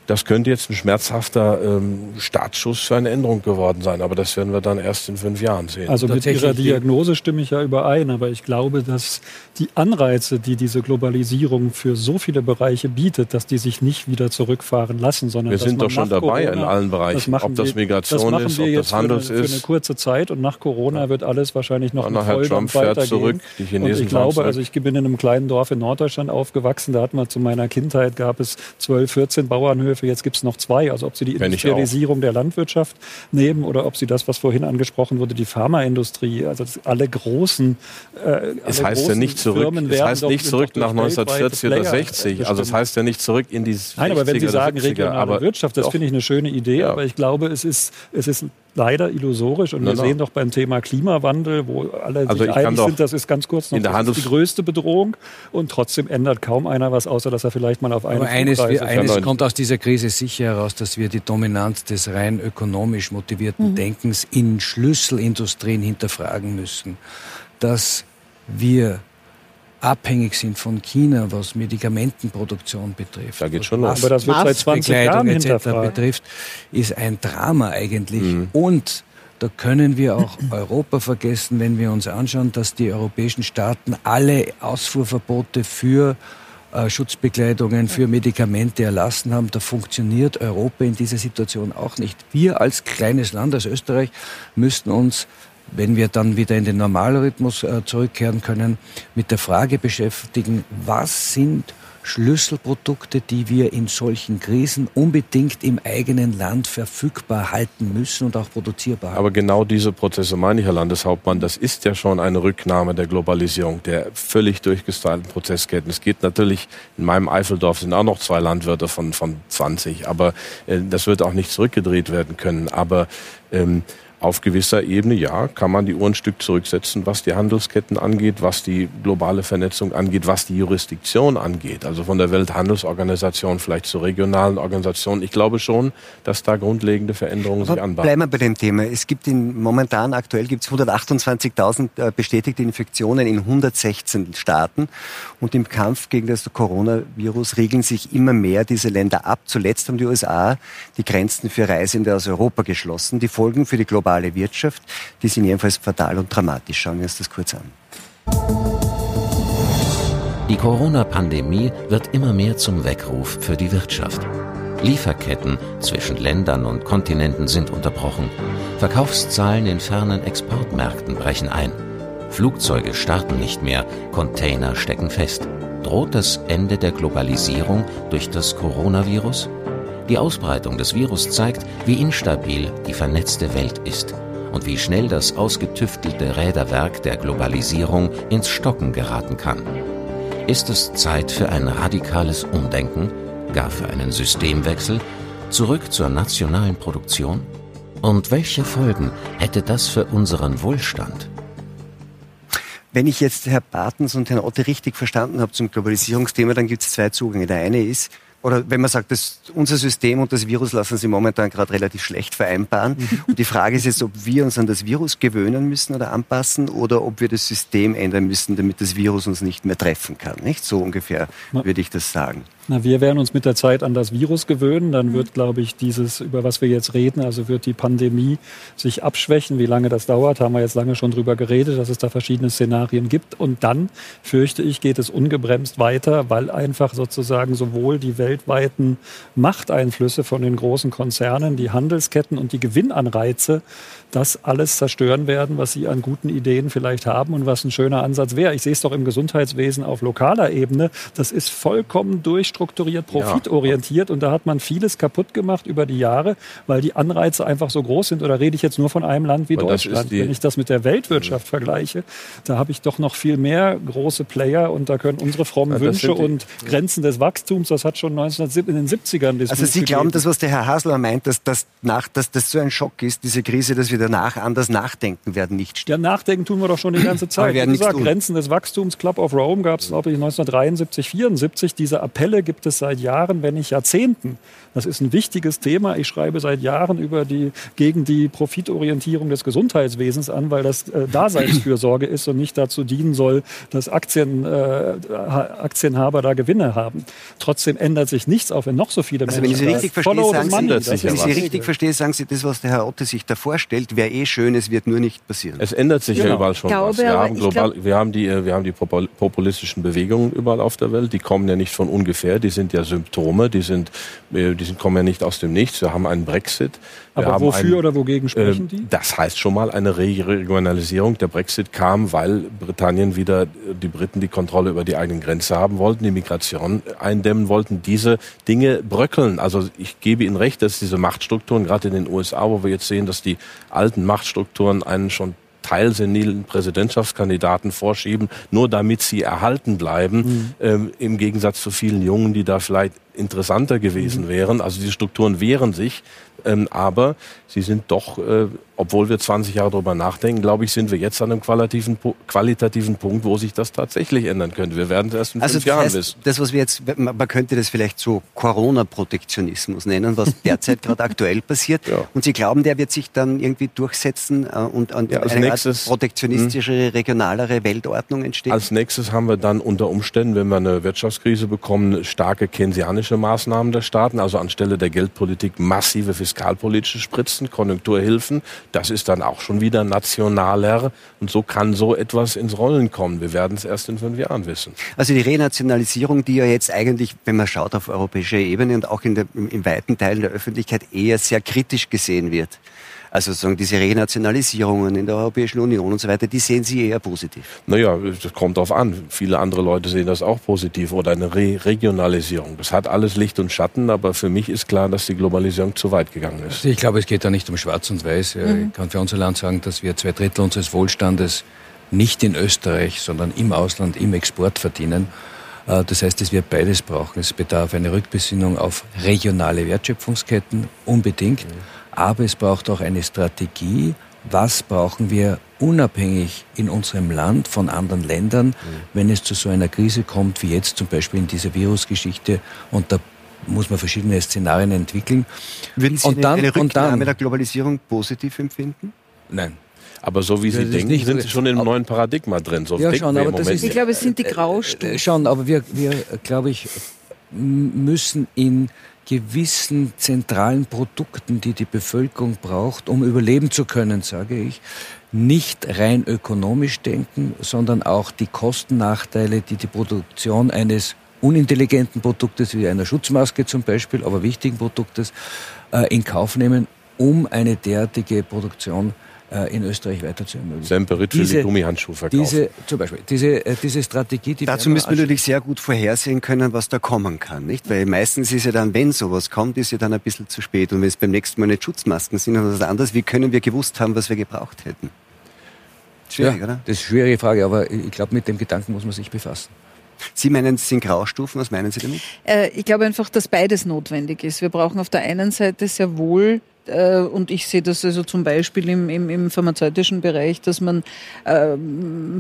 das könnte jetzt ein schmerzhafter ähm, Startschuss für eine Änderung geworden sein, aber das werden wir dann erst in fünf Jahren sehen. Also mit Ihrer Diagnose stimme ich ja überein, aber ich glaube, dass die Anreize, die diese Globalisierung für so viele Bereiche bietet, dass die sich nicht wieder zurückfahren lassen, sondern wir sind doch schon dabei Corona, in allen Bereichen, ob das Migration das ist, ob das Handel ist. Für eine kurze Zeit und nach Corona wird alles wahrscheinlich noch Folge Trump fährt zurück, die Chinesen und ich glaube, also ich bin in einem kleinen Dorf in Norddeutschland aufgewachsen, da hatten wir zu meiner Kindheit gab es 12, 14 Bauernhöfe Bahnhöfe, jetzt gibt es noch zwei. Also ob Sie die Industrialisierung der Landwirtschaft nehmen oder ob Sie das, was vorhin angesprochen wurde, die Pharmaindustrie, also alle großen äh, Es heißt ja nicht zurück, es heißt nicht zurück nach 1940 oder 60. Also es heißt ja nicht zurück in die Nein, aber wenn Sie sagen regionale Wirtschaft, das finde ich eine schöne Idee, ja. aber ich glaube, es ist, es ist leider illusorisch. Und wir no, sehen doch beim Thema Klimawandel, wo alle also sich einig sind, das ist ganz kurz noch die größte Bedrohung. Und trotzdem ändert kaum einer was, außer dass er vielleicht mal auf eine Aber eines, wir, eines kommt aus dieser Krise sicher heraus, dass wir die Dominanz des rein ökonomisch motivierten mhm. Denkens in Schlüsselindustrien hinterfragen müssen. Dass wir abhängig sind von China, was Medikamentenproduktion betrifft. Da geht schon los. Aber das wird seit 20 Jahren hinterfragt. betrifft, ist ein Drama eigentlich. Mhm. Und da können wir auch Europa vergessen, wenn wir uns anschauen, dass die europäischen Staaten alle Ausfuhrverbote für äh, Schutzbekleidungen, für Medikamente erlassen haben. Da funktioniert Europa in dieser Situation auch nicht. Wir als kleines Land, als Österreich, müssten uns wenn wir dann wieder in den Normalrhythmus äh, zurückkehren können, mit der Frage beschäftigen, was sind Schlüsselprodukte, die wir in solchen Krisen unbedingt im eigenen Land verfügbar halten müssen und auch produzierbar. Aber genau diese Prozesse meine ich, Herr Landeshauptmann, das ist ja schon eine Rücknahme der Globalisierung, der völlig durchgestylten Prozessketten. Es geht natürlich, in meinem Eifeldorf sind auch noch zwei Landwirte von, von 20, aber äh, das wird auch nicht zurückgedreht werden können. Aber ähm, auf gewisser Ebene, ja, kann man die Uhr ein Stück zurücksetzen, was die Handelsketten angeht, was die globale Vernetzung angeht, was die Jurisdiktion angeht. Also von der Welthandelsorganisation vielleicht zur regionalen Organisation. Ich glaube schon, dass da grundlegende Veränderungen Aber sich anbahnen. Bleiben wir bei dem Thema. Es gibt in, momentan aktuell gibt es 128.000 äh, bestätigte Infektionen in 116 Staaten. Und im Kampf gegen das Coronavirus regeln sich immer mehr diese Länder ab. Zuletzt haben die USA die Grenzen für Reisende aus Europa geschlossen. Die Folgen für die globale globale Wirtschaft, die sind jedenfalls fatal und dramatisch. Schauen wir uns das kurz an. Die Corona-Pandemie wird immer mehr zum Weckruf für die Wirtschaft. Lieferketten zwischen Ländern und Kontinenten sind unterbrochen. Verkaufszahlen in fernen Exportmärkten brechen ein. Flugzeuge starten nicht mehr, Container stecken fest. Droht das Ende der Globalisierung durch das Coronavirus? Die Ausbreitung des Virus zeigt, wie instabil die vernetzte Welt ist und wie schnell das ausgetüftelte Räderwerk der Globalisierung ins Stocken geraten kann. Ist es Zeit für ein radikales Umdenken, gar für einen Systemwechsel, zurück zur nationalen Produktion? Und welche Folgen hätte das für unseren Wohlstand? Wenn ich jetzt Herr Bartens und Herrn Otte richtig verstanden habe zum Globalisierungsthema, dann gibt es zwei Zugänge. Der eine ist, oder wenn man sagt, dass unser System und das Virus lassen sich momentan gerade relativ schlecht vereinbaren. Mhm. Und die Frage ist jetzt, ob wir uns an das Virus gewöhnen müssen oder anpassen oder ob wir das System ändern müssen, damit das Virus uns nicht mehr treffen kann. Nicht so ungefähr würde ich das sagen. Na, wir werden uns mit der Zeit an das Virus gewöhnen. Dann wird, glaube ich, dieses, über was wir jetzt reden, also wird die Pandemie sich abschwächen. Wie lange das dauert, haben wir jetzt lange schon drüber geredet, dass es da verschiedene Szenarien gibt. Und dann, fürchte ich, geht es ungebremst weiter, weil einfach sozusagen sowohl die weltweiten Machteinflüsse von den großen Konzernen, die Handelsketten und die Gewinnanreize das alles zerstören werden, was sie an guten Ideen vielleicht haben und was ein schöner Ansatz wäre. Ich sehe es doch im Gesundheitswesen auf lokaler Ebene. Das ist vollkommen durchstrukturiert, profitorientiert ja. und da hat man vieles kaputt gemacht über die Jahre, weil die Anreize einfach so groß sind. Oder rede ich jetzt nur von einem Land wie und Deutschland? Wenn ich das mit der Weltwirtschaft ja. vergleiche, da habe ich doch noch viel mehr große Player und da können unsere frommen ja, Wünsche und Grenzen des Wachstums, das hat schon 1970, in den 70ern. Also Sie glauben, das, was der Herr Hasler meint, dass das, nach, dass das so ein Schock ist, diese Krise, dass wir danach anders nachdenken werden nicht stimmen. Ja, nachdenken tun wir doch schon die ganze Zeit. Wie gesagt, Grenzen des Wachstums, Club of Rome gab es, glaube ich, 1973, 74. Diese Appelle gibt es seit Jahren, wenn nicht Jahrzehnten. Das ist ein wichtiges Thema. Ich schreibe seit Jahren über die, gegen die Profitorientierung des Gesundheitswesens an, weil das äh, Daseinsfürsorge ist und nicht dazu dienen soll, dass Aktien, äh, Aktienhaber da Gewinne haben. Trotzdem ändert sich nichts, auch wenn noch so viele also Menschen. Wenn ich Sie richtig verstehe, sagen Sie, wenn ich Sie richtig verstehe, sagen Sie, das, was der Herr Otte sich da vorstellt, wäre eh schön, es wird nur nicht passieren. Es ändert sich genau. ja überall schon glaube, was. Wir haben, global, glaub, wir, haben die, äh, wir haben die populistischen Bewegungen überall auf der Welt, die kommen ja nicht von ungefähr, die sind ja Symptome, die sind, äh, die kommen ja nicht aus dem Nichts. Wir haben einen Brexit. Aber wofür einen, oder wogegen sprechen äh, die? Das heißt schon mal eine Regionalisierung. Der Brexit kam, weil Britannien wieder die Briten die Kontrolle über die eigenen Grenze haben wollten, die Migration eindämmen wollten. Diese Dinge bröckeln. Also ich gebe Ihnen recht, dass diese Machtstrukturen, gerade in den USA, wo wir jetzt sehen, dass die alten Machtstrukturen einen schon teilsenilen Präsidentschaftskandidaten vorschieben, nur damit sie erhalten bleiben, mhm. ähm, im Gegensatz zu vielen Jungen, die da vielleicht interessanter gewesen mhm. wären. Also die Strukturen wehren sich, ähm, aber sie sind doch, äh, obwohl wir 20 Jahre darüber nachdenken, glaube ich, sind wir jetzt an einem qualitativen, qualitativen Punkt, wo sich das tatsächlich ändern könnte. Wir werden es erst in also fünf Jahren heißt, wissen. Das, was wir jetzt, man könnte das vielleicht so Corona-Protektionismus nennen, was derzeit gerade aktuell passiert. Ja. Und Sie glauben, der wird sich dann irgendwie durchsetzen äh, und, und ja, eine nächstes, protektionistischere, hm. regionalere Weltordnung entsteht? Als nächstes haben wir dann unter Umständen, wenn wir eine Wirtschaftskrise bekommen, starke keynesianische Maßnahmen der Staaten, also anstelle der Geldpolitik massive fiskalpolitische Spritzen, Konjunkturhilfen. Das ist dann auch schon wieder nationaler. Und so kann so etwas ins Rollen kommen. Wir werden es erst in fünf Jahren wissen. Also die Renationalisierung, die ja jetzt eigentlich, wenn man schaut auf europäischer Ebene und auch in der, im weiten Teil der Öffentlichkeit eher sehr kritisch gesehen wird. Also sozusagen diese Renationalisierungen in der Europäischen Union und so weiter, die sehen Sie eher positiv. Naja, das kommt darauf an. Viele andere Leute sehen das auch positiv oder eine Re Regionalisierung. Das hat alles Licht und Schatten, aber für mich ist klar, dass die Globalisierung zu weit gegangen ist. Also ich glaube, es geht da nicht um Schwarz und Weiß. Mhm. Ich kann für unser Land sagen, dass wir zwei Drittel unseres Wohlstandes nicht in Österreich, sondern im Ausland, im Export verdienen. Äh, das heißt, es wird beides brauchen. Es bedarf eine Rückbesinnung auf regionale Wertschöpfungsketten, unbedingt. Mhm aber es braucht auch eine Strategie, was brauchen wir unabhängig in unserem Land von anderen Ländern, mhm. wenn es zu so einer Krise kommt, wie jetzt zum Beispiel in dieser Virusgeschichte. Und da muss man verschiedene Szenarien entwickeln. Würden Sie und dann, eine Rücknahme dann, der Globalisierung positiv empfinden? Nein. Aber so wie Sie denken, sind Sie schon in einem neuen Paradigma drin. So ja, schon, aber das ist, ich glaube, es sind die Graustufen. Äh, schon, aber wir, wir glaube ich, müssen in gewissen zentralen Produkten, die die Bevölkerung braucht, um überleben zu können, sage ich, nicht rein ökonomisch denken, sondern auch die Kostennachteile, die die Produktion eines unintelligenten Produktes wie einer Schutzmaske zum Beispiel, aber wichtigen Produktes äh, in Kauf nehmen, um eine derartige Produktion äh, in Österreich weiter zu ermöglichen. Semperit will die Gummihandschuhe verkaufen. Diese, zum Beispiel, diese, äh, diese Strategie, die Dazu müssen wir natürlich sehr gut vorhersehen können, was da kommen kann, nicht? Weil meistens ist ja dann, wenn sowas kommt, ist ja dann ein bisschen zu spät. Und wenn es beim nächsten Mal nicht Schutzmasken sind oder was anderes, wie können wir gewusst haben, was wir gebraucht hätten? Schwierig, ja, oder? Das ist eine schwierige Frage, aber ich glaube, mit dem Gedanken muss man sich befassen. Sie meinen, es sind Graustufen. Was meinen Sie damit? Äh, ich glaube einfach, dass beides notwendig ist. Wir brauchen auf der einen Seite sehr wohl und ich sehe das also zum Beispiel im, im, im pharmazeutischen Bereich, dass man äh,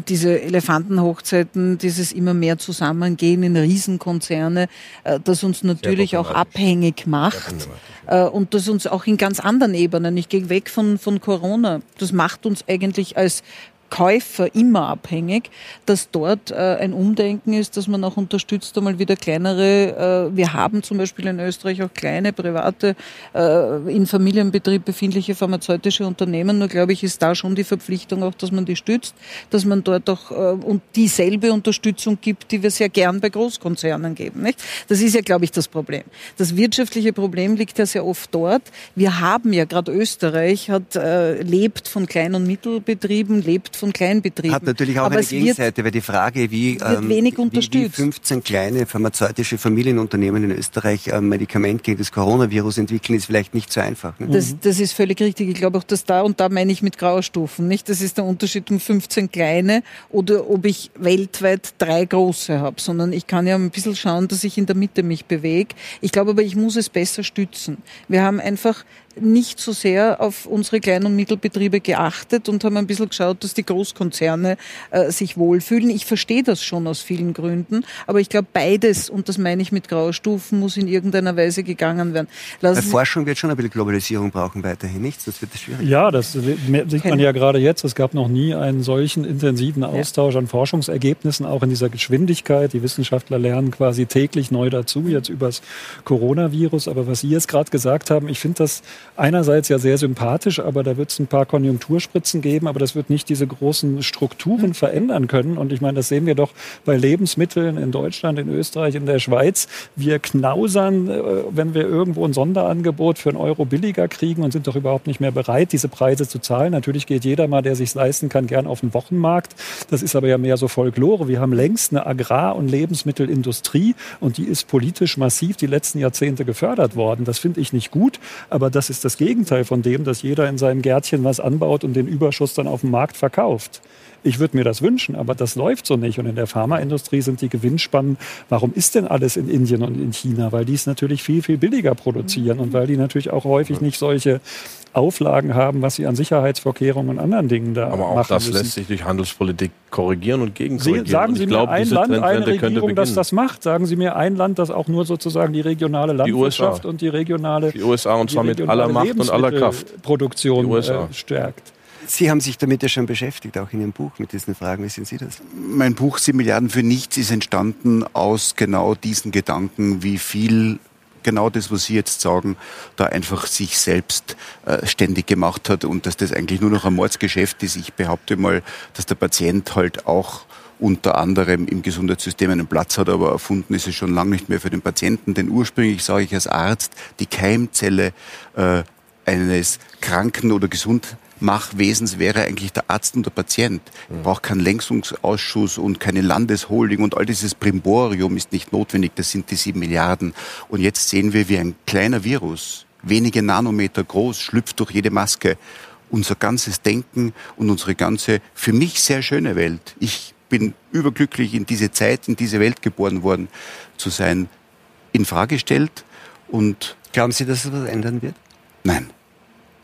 diese Elefantenhochzeiten, dieses immer mehr Zusammengehen in Riesenkonzerne, äh, das uns natürlich auch abhängig macht äh, und das uns auch in ganz anderen Ebenen, ich gehe weg von, von Corona, das macht uns eigentlich als Käufer immer abhängig, dass dort äh, ein Umdenken ist, dass man auch unterstützt, einmal wieder kleinere, äh, wir haben zum Beispiel in Österreich auch kleine private, äh, in Familienbetrieb befindliche pharmazeutische Unternehmen, nur glaube ich, ist da schon die Verpflichtung auch, dass man die stützt, dass man dort auch äh, und dieselbe Unterstützung gibt, die wir sehr gern bei Großkonzernen geben. Nicht? Das ist ja, glaube ich, das Problem. Das wirtschaftliche Problem liegt ja sehr oft dort. Wir haben ja gerade Österreich hat äh, lebt von Klein- und Mittelbetrieben, lebt von Kleinbetrieben. Hat natürlich auch Aber eine Gegenseite, weil die Frage, wie, ähm, wenig unterstützt. wie 15 kleine pharmazeutische Familienunternehmen in Österreich ein Medikament gegen das Coronavirus entwickeln, ist vielleicht nicht so einfach. Ne? Das, das ist völlig richtig. Ich glaube auch, dass da, und da meine ich mit Graustufen, nicht? Das ist der Unterschied um 15 kleine oder ob ich weltweit drei große habe, sondern ich kann ja ein bisschen schauen, dass ich in der Mitte mich bewege. Ich glaube aber, ich muss es besser stützen. Wir haben einfach nicht so sehr auf unsere Klein- und Mittelbetriebe geachtet und haben ein bisschen geschaut, dass die Großkonzerne äh, sich wohlfühlen. Ich verstehe das schon aus vielen Gründen, aber ich glaube, beides, und das meine ich mit Graustufen, muss in irgendeiner Weise gegangen werden. Lassen Bei Forschung wird schon ein bisschen Globalisierung brauchen, weiterhin nichts. Das wird schwierig. Ja, das sieht man ja gerade jetzt. Es gab noch nie einen solchen intensiven Austausch an Forschungsergebnissen, auch in dieser Geschwindigkeit. Die Wissenschaftler lernen quasi täglich neu dazu, jetzt übers Coronavirus. Aber was Sie jetzt gerade gesagt haben, ich finde das einerseits ja sehr sympathisch, aber da wird es ein paar Konjunkturspritzen geben, aber das wird nicht diese großen Strukturen mhm. verändern können. Und ich meine, das sehen wir doch bei Lebensmitteln in Deutschland, in Österreich, in der Schweiz. Wir knausern, äh, wenn wir irgendwo ein Sonderangebot für einen Euro billiger kriegen und sind doch überhaupt nicht mehr bereit, diese Preise zu zahlen. Natürlich geht jeder mal, der sich leisten kann, gern auf den Wochenmarkt. Das ist aber ja mehr so Folklore. Wir haben längst eine Agrar- und Lebensmittelindustrie und die ist politisch massiv die letzten Jahrzehnte gefördert worden. Das finde ich nicht gut, aber das ist das Gegenteil von dem, dass jeder in seinem Gärtchen was anbaut und den Überschuss dann auf dem Markt verkauft. Ich würde mir das wünschen, aber das läuft so nicht. Und in der Pharmaindustrie sind die Gewinnspannen, warum ist denn alles in Indien und in China? Weil die es natürlich viel, viel billiger produzieren und weil die natürlich auch häufig nicht solche Auflagen haben, was sie an Sicherheitsvorkehrungen und anderen Dingen da Aber auch machen das müssen. lässt sich durch Handelspolitik korrigieren und Sie, gegenkorrigieren. sagen und Sie ich mir glaube, ein Land, eine Regierung, das das macht. Sagen Sie mir ein Land, das auch nur sozusagen die regionale Die. Landwirtschaft und die regionale Die USA und die zwar mit aller Macht und aller Kraft. Die USA. äh, stärkt. Sie haben sich damit ja schon beschäftigt, auch in Ihrem Buch mit diesen Fragen. Wie sehen Sie das? Mein Buch Sieben Milliarden für nichts ist entstanden aus genau diesen Gedanken, wie viel genau das, was Sie jetzt sagen, da einfach sich selbst äh, ständig gemacht hat und dass das eigentlich nur noch ein Mordsgeschäft ist. Ich behaupte mal, dass der Patient halt auch unter anderem im Gesundheitssystem einen Platz hat, aber erfunden ist es schon lange nicht mehr für den Patienten. Denn ursprünglich sage ich als Arzt, die Keimzelle äh, eines kranken oder Gesundmachwesens wäre eigentlich der Arzt und der Patient. Ich brauche keinen Lenkungsausschuss und keine Landesholding und all dieses Brimborium ist nicht notwendig. Das sind die sieben Milliarden. Und jetzt sehen wir, wie ein kleiner Virus, wenige Nanometer groß, schlüpft durch jede Maske. Unser ganzes Denken und unsere ganze, für mich sehr schöne Welt. Ich bin überglücklich, in diese Zeit, in diese Welt geboren worden zu sein, in Frage stellt und Glauben Sie, dass es was ändern wird? Nein.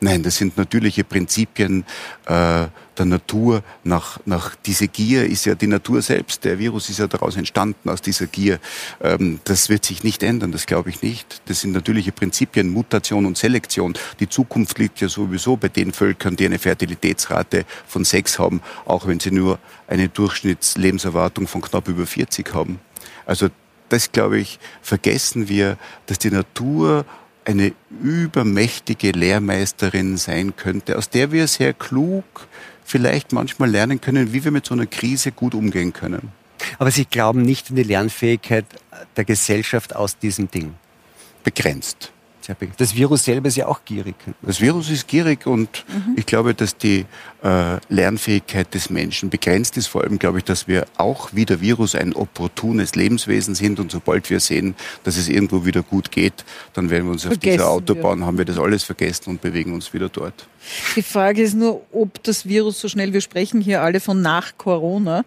Nein, das sind natürliche Prinzipien äh, der Natur. Nach, nach diese Gier ist ja die Natur selbst. Der Virus ist ja daraus entstanden, aus dieser Gier. Ähm, das wird sich nicht ändern, das glaube ich nicht. Das sind natürliche Prinzipien, Mutation und Selektion. Die Zukunft liegt ja sowieso bei den Völkern, die eine Fertilitätsrate von sechs haben, auch wenn sie nur eine Durchschnittslebenserwartung von knapp über 40 haben. Also das, glaube ich, vergessen wir, dass die Natur eine übermächtige Lehrmeisterin sein könnte, aus der wir sehr klug vielleicht manchmal lernen können, wie wir mit so einer Krise gut umgehen können. Aber Sie glauben nicht in die Lernfähigkeit der Gesellschaft aus diesem Ding. Begrenzt. Be- Das Virus selber ist ja auch gierig. Das Virus ist gierig und ich glaube, dass die äh, Lernfähigkeit des Menschen begrenzt ist. Vor allem glaube ich, dass wir auch wie der Virus ein opportunes Lebenswesen sind und sobald wir sehen, dass es irgendwo wieder gut geht, dann werden wir uns auf Vergessen dieser wir. Autobahn, haben wir das alles vergessen und bewegen uns wieder dort. Die Frage ist nur, ob das Virus so schnell, wir sprechen hier alle von nach Corona.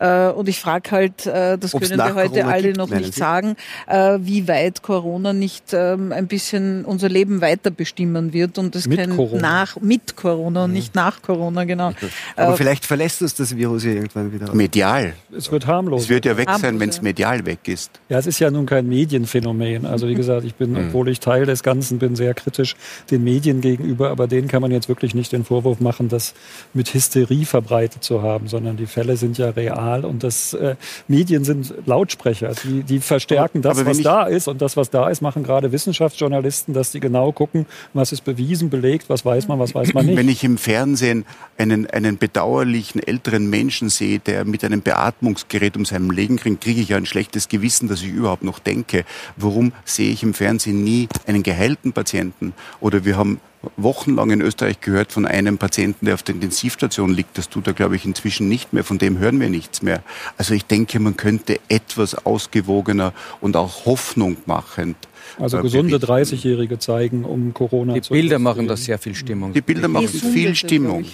Äh, und ich frage halt, äh, das Ob's können wir heute Corona alle gibt, noch nicht Sie? sagen, äh, wie weit Corona nicht ähm, ein bisschen unser Leben weiter bestimmen wird. Und das Mit kann Corona. nach, mit Corona und nicht nach Corona, genau. Aber Äh, vielleicht verlässt uns das Virus ja irgendwann wieder. Medial. Es wird harmlos. Es wird ja weg Harmlos, sein, wenn es medial weg ist. Ja, es ist ja nun kein Medienphänomen. Also wie gesagt, ich bin, obwohl ich Teil des Ganzen bin, sehr kritisch den Medien gegenüber, aber denen kann man jetzt wirklich nicht den Vorwurf machen, das mit Hysterie verbreitet zu haben, sondern die Fälle sind ja real und das äh, Medien sind Lautsprecher, die, die verstärken Aber- das, aber was da ist und das, was da ist, machen gerade Wissenschaftsjournalisten, dass die genau gucken, was ist bewiesen, belegt, was weiß man, was weiß man nicht. Wenn ich im Fernsehen einen, einen bedauerlichen älteren Menschen sehe, der mit einem Beatmungsgerät um seinem Leben kriegt, kriege ich ja ein schlechtes Gewissen, dass ich überhaupt noch denke. Warum sehe ich im Fernsehen nie einen geheilten Patienten? Oder wir haben wochenlang in Österreich gehört von einem Patienten, der auf der Intensivstation liegt. Das tut er, glaube ich, inzwischen nicht mehr. Von dem hören wir nichts mehr. Also ich denke, man könnte etwas ausgewogener und auch Hoffnung machend Also äh, gesunde berichten. 30-Jährige zeigen, um Corona Die zu Bilder machen da sehr viel Stimmung. Die Bilder machen viel Stimmung.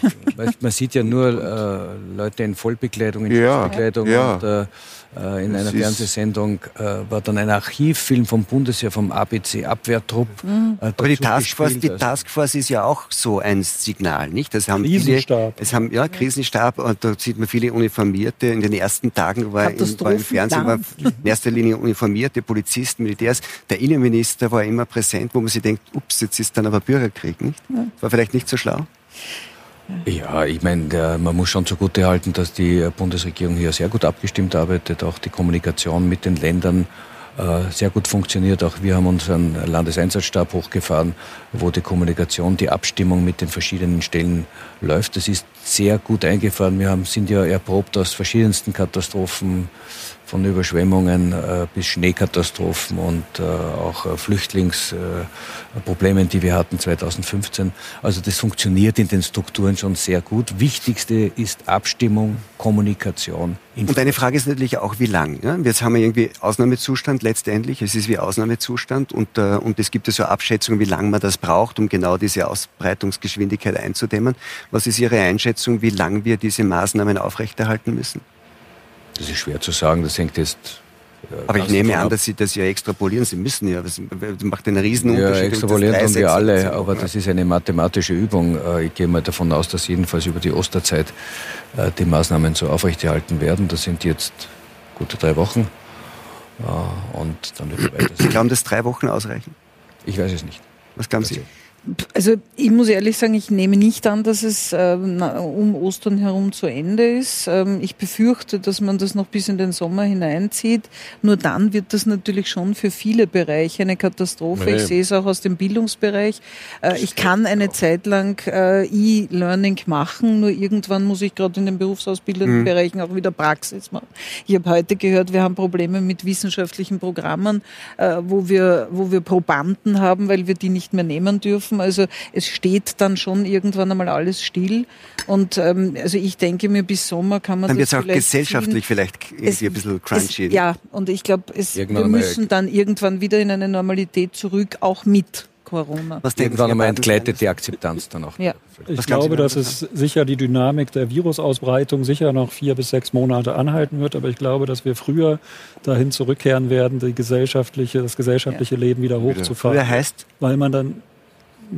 Man sieht ja nur äh, Leute in Vollbekleidung, in Ja, Schutzbekleidung ja. und äh, äh, in Das einer Fernsehsendung äh, war dann ein Archivfilm vom Bundesheer, vom ABC Abwehrtrupp. Äh, Aber die Taskforce, die Taskforce ist ja auch so ein Signal, nicht? Das haben Krisenstab. Viele, es haben ja Krisenstab und da sieht man viele Uniformierte. In den ersten Tagen war, in, war im Fernsehen war in erster Linie uniformierte Polizisten, Militärs. Der Innenminister war immer präsent, wo man sich denkt, ups, jetzt ist dann aber Bürgerkrieg, nicht? War vielleicht nicht so schlau. Ja, ich meine, man muss schon zugute halten, dass die äh, Bundesregierung hier sehr gut abgestimmt arbeitet, auch die Kommunikation mit den Ländern äh, sehr gut funktioniert. Auch wir haben unseren Landeseinsatzstab hochgefahren, wo die Kommunikation, die Abstimmung mit den verschiedenen Stellen läuft. Das ist sehr gut eingefahren. Wir haben, sind ja erprobt aus verschiedensten Katastrophen, von Überschwemmungen äh, bis Schneekatastrophen und äh, auch äh, Flüchtlingsproblemen, die wir hatten 2015. Also das funktioniert in den Strukturen schon sehr gut. Wichtigste ist Abstimmung, Kommunikation. Und eine Frage ist natürlich auch, wie lang. Ja? Jetzt haben wir irgendwie Ausnahmezustand letztendlich. Es ist wie Ausnahmezustand und, äh, und es gibt ja so Abschätzungen, wie lange man das braucht, um genau diese Ausbreitungsgeschwindigkeit einzudämmen. Was ist Ihre Einschätzung, wie lange wir diese Maßnahmen aufrechterhalten müssen? Das ist schwer zu sagen. Das hängt jetzt äh, aber ich nehme an, dass Sie das ja extrapolieren. Sie müssen ja, das macht einen riesen Unterschied. Ja, extrapolieren tun wir alle, aber das ist eine mathematische Übung. Äh, ich gehe mal davon aus, dass jedenfalls über die Osterzeit äh, die Maßnahmen so aufrechterhalten werden. Das sind jetzt gute drei Wochen. Und dann wird weiter. Sie glauben, dass drei Wochen ausreichen? Ich weiß es nicht. Was glauben Sie? Also ich muss ehrlich sagen, ich nehme nicht an, dass es äh, um Ostern herum zu Ende ist. Ähm, ich befürchte, dass man das noch bis in den Sommer hineinzieht. Nur dann wird das natürlich schon für viele Bereiche eine Katastrophe. Nee. Ich sehe es auch aus dem Bildungsbereich. Äh, ich kann eine Zeit lang äh, E-Learning machen, nur irgendwann muss ich gerade in den berufsausbildenden mhm. Bereichen auch wieder Praxis machen. Ich habe heute gehört, wir haben Probleme mit wissenschaftlichen Programmen, äh, wo, wir, wo wir Probanden haben, weil wir die nicht mehr nehmen dürfen laufen. Also es steht dann schon irgendwann einmal alles still. Und ähm, also ich denke mir, bis Sommer kann man dann das Dann wird es auch gesellschaftlich ziehen. vielleicht irgendwie es, ein bisschen crunchy. Es, ja, und ich glaube, wir müssen dann irgendwann wieder in eine Normalität zurück, auch mit Corona. Was Irgendwann einmal entgleitet die Akzeptanz dann auch. Ja. Ich glaube, dass es sicher die Dynamik der Virusausbreitung sicher noch vier bis sechs Monate anhalten wird, aber ich glaube, dass wir früher dahin zurückkehren werden, die gesellschaftliche, das gesellschaftliche ja. Leben wieder hochzufahren. Früher heißt? Weil man dann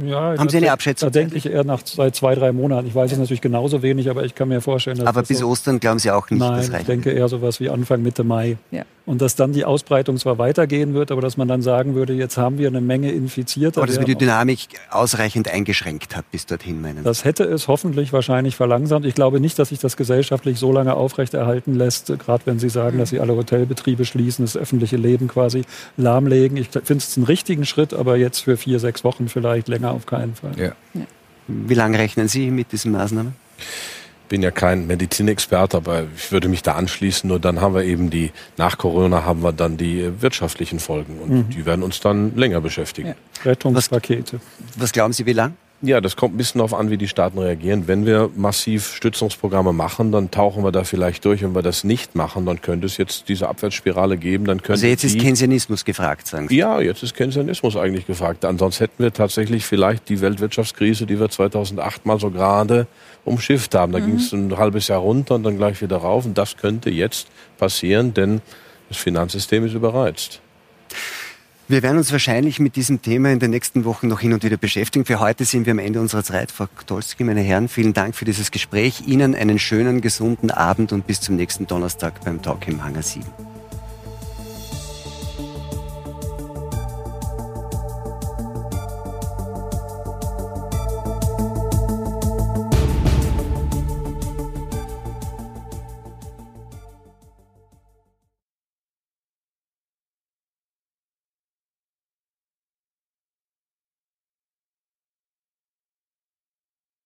ja, Haben Sie eine Abschätzung? Da denke ich eher nach seit zwei, drei Monaten. Ich weiß es natürlich genauso wenig, aber ich kann mir vorstellen, dass Aber bis so Ostern glauben Sie auch nicht, Nein, das reicht. ich denke eher sowas wie Anfang, Mitte Mai. Ja. Und dass dann die Ausbreitung zwar weitergehen wird, aber dass man dann sagen würde, jetzt haben wir eine Menge Infizierter. Aber dass man die Dynamik ausreichend eingeschränkt hat bis dorhin, meinen Das hätte es hoffentlich wahrscheinlich verlangsamt. Ich glaube nicht, dass sich das gesellschaftlich so lange aufrechterhalten lässt, gerade wenn Sie sagen, dass Sie alle Hotelbetriebe schließen, das öffentliche Leben quasi lahmlegen. Ich finde es einen richtigen Schritt, aber jetzt für vier, sechs Wochen vielleicht länger auf keinen Fall. Ja. Ja. Wie lange rechnen Sie mit diesen Maßnahmen? Bin ja kein Medizinexperte, aber ich würde mich da anschließen. Nur dann haben wir eben die, nach Corona haben wir dann die wirtschaftlichen Folgen und mhm. die werden uns dann länger beschäftigen. Ja. Rettungspakete. Was, was glauben Sie, wie lang? Ja, das kommt ein bisschen darauf an, wie die Staaten reagieren. Wenn wir massiv Stützungsprogramme machen, dann tauchen wir da vielleicht durch. Wenn wir das nicht machen, dann könnte es jetzt diese Abwärtsspirale geben. Dann also jetzt ist Keynesianismus gefragt, sagen Sie? Ja, jetzt ist Keynesianismus eigentlich gefragt. Ansonsten hätten wir tatsächlich vielleicht die Weltwirtschaftskrise, die wir 2008 mal so gerade umschifft haben. Da mhm. ging es ein halbes Jahr runter und dann gleich wieder rauf. Und das könnte jetzt passieren, denn das Finanzsystem ist überreizt. Wir werden uns wahrscheinlich mit diesem Thema in den nächsten Wochen noch hin und wieder beschäftigen. Für heute sind wir am Ende unserer Zeit. Frau Kotolski, meine Herren, vielen Dank für dieses Gespräch. Ihnen einen schönen, gesunden Abend und bis zum nächsten Donnerstag beim Talk im Hangar 7.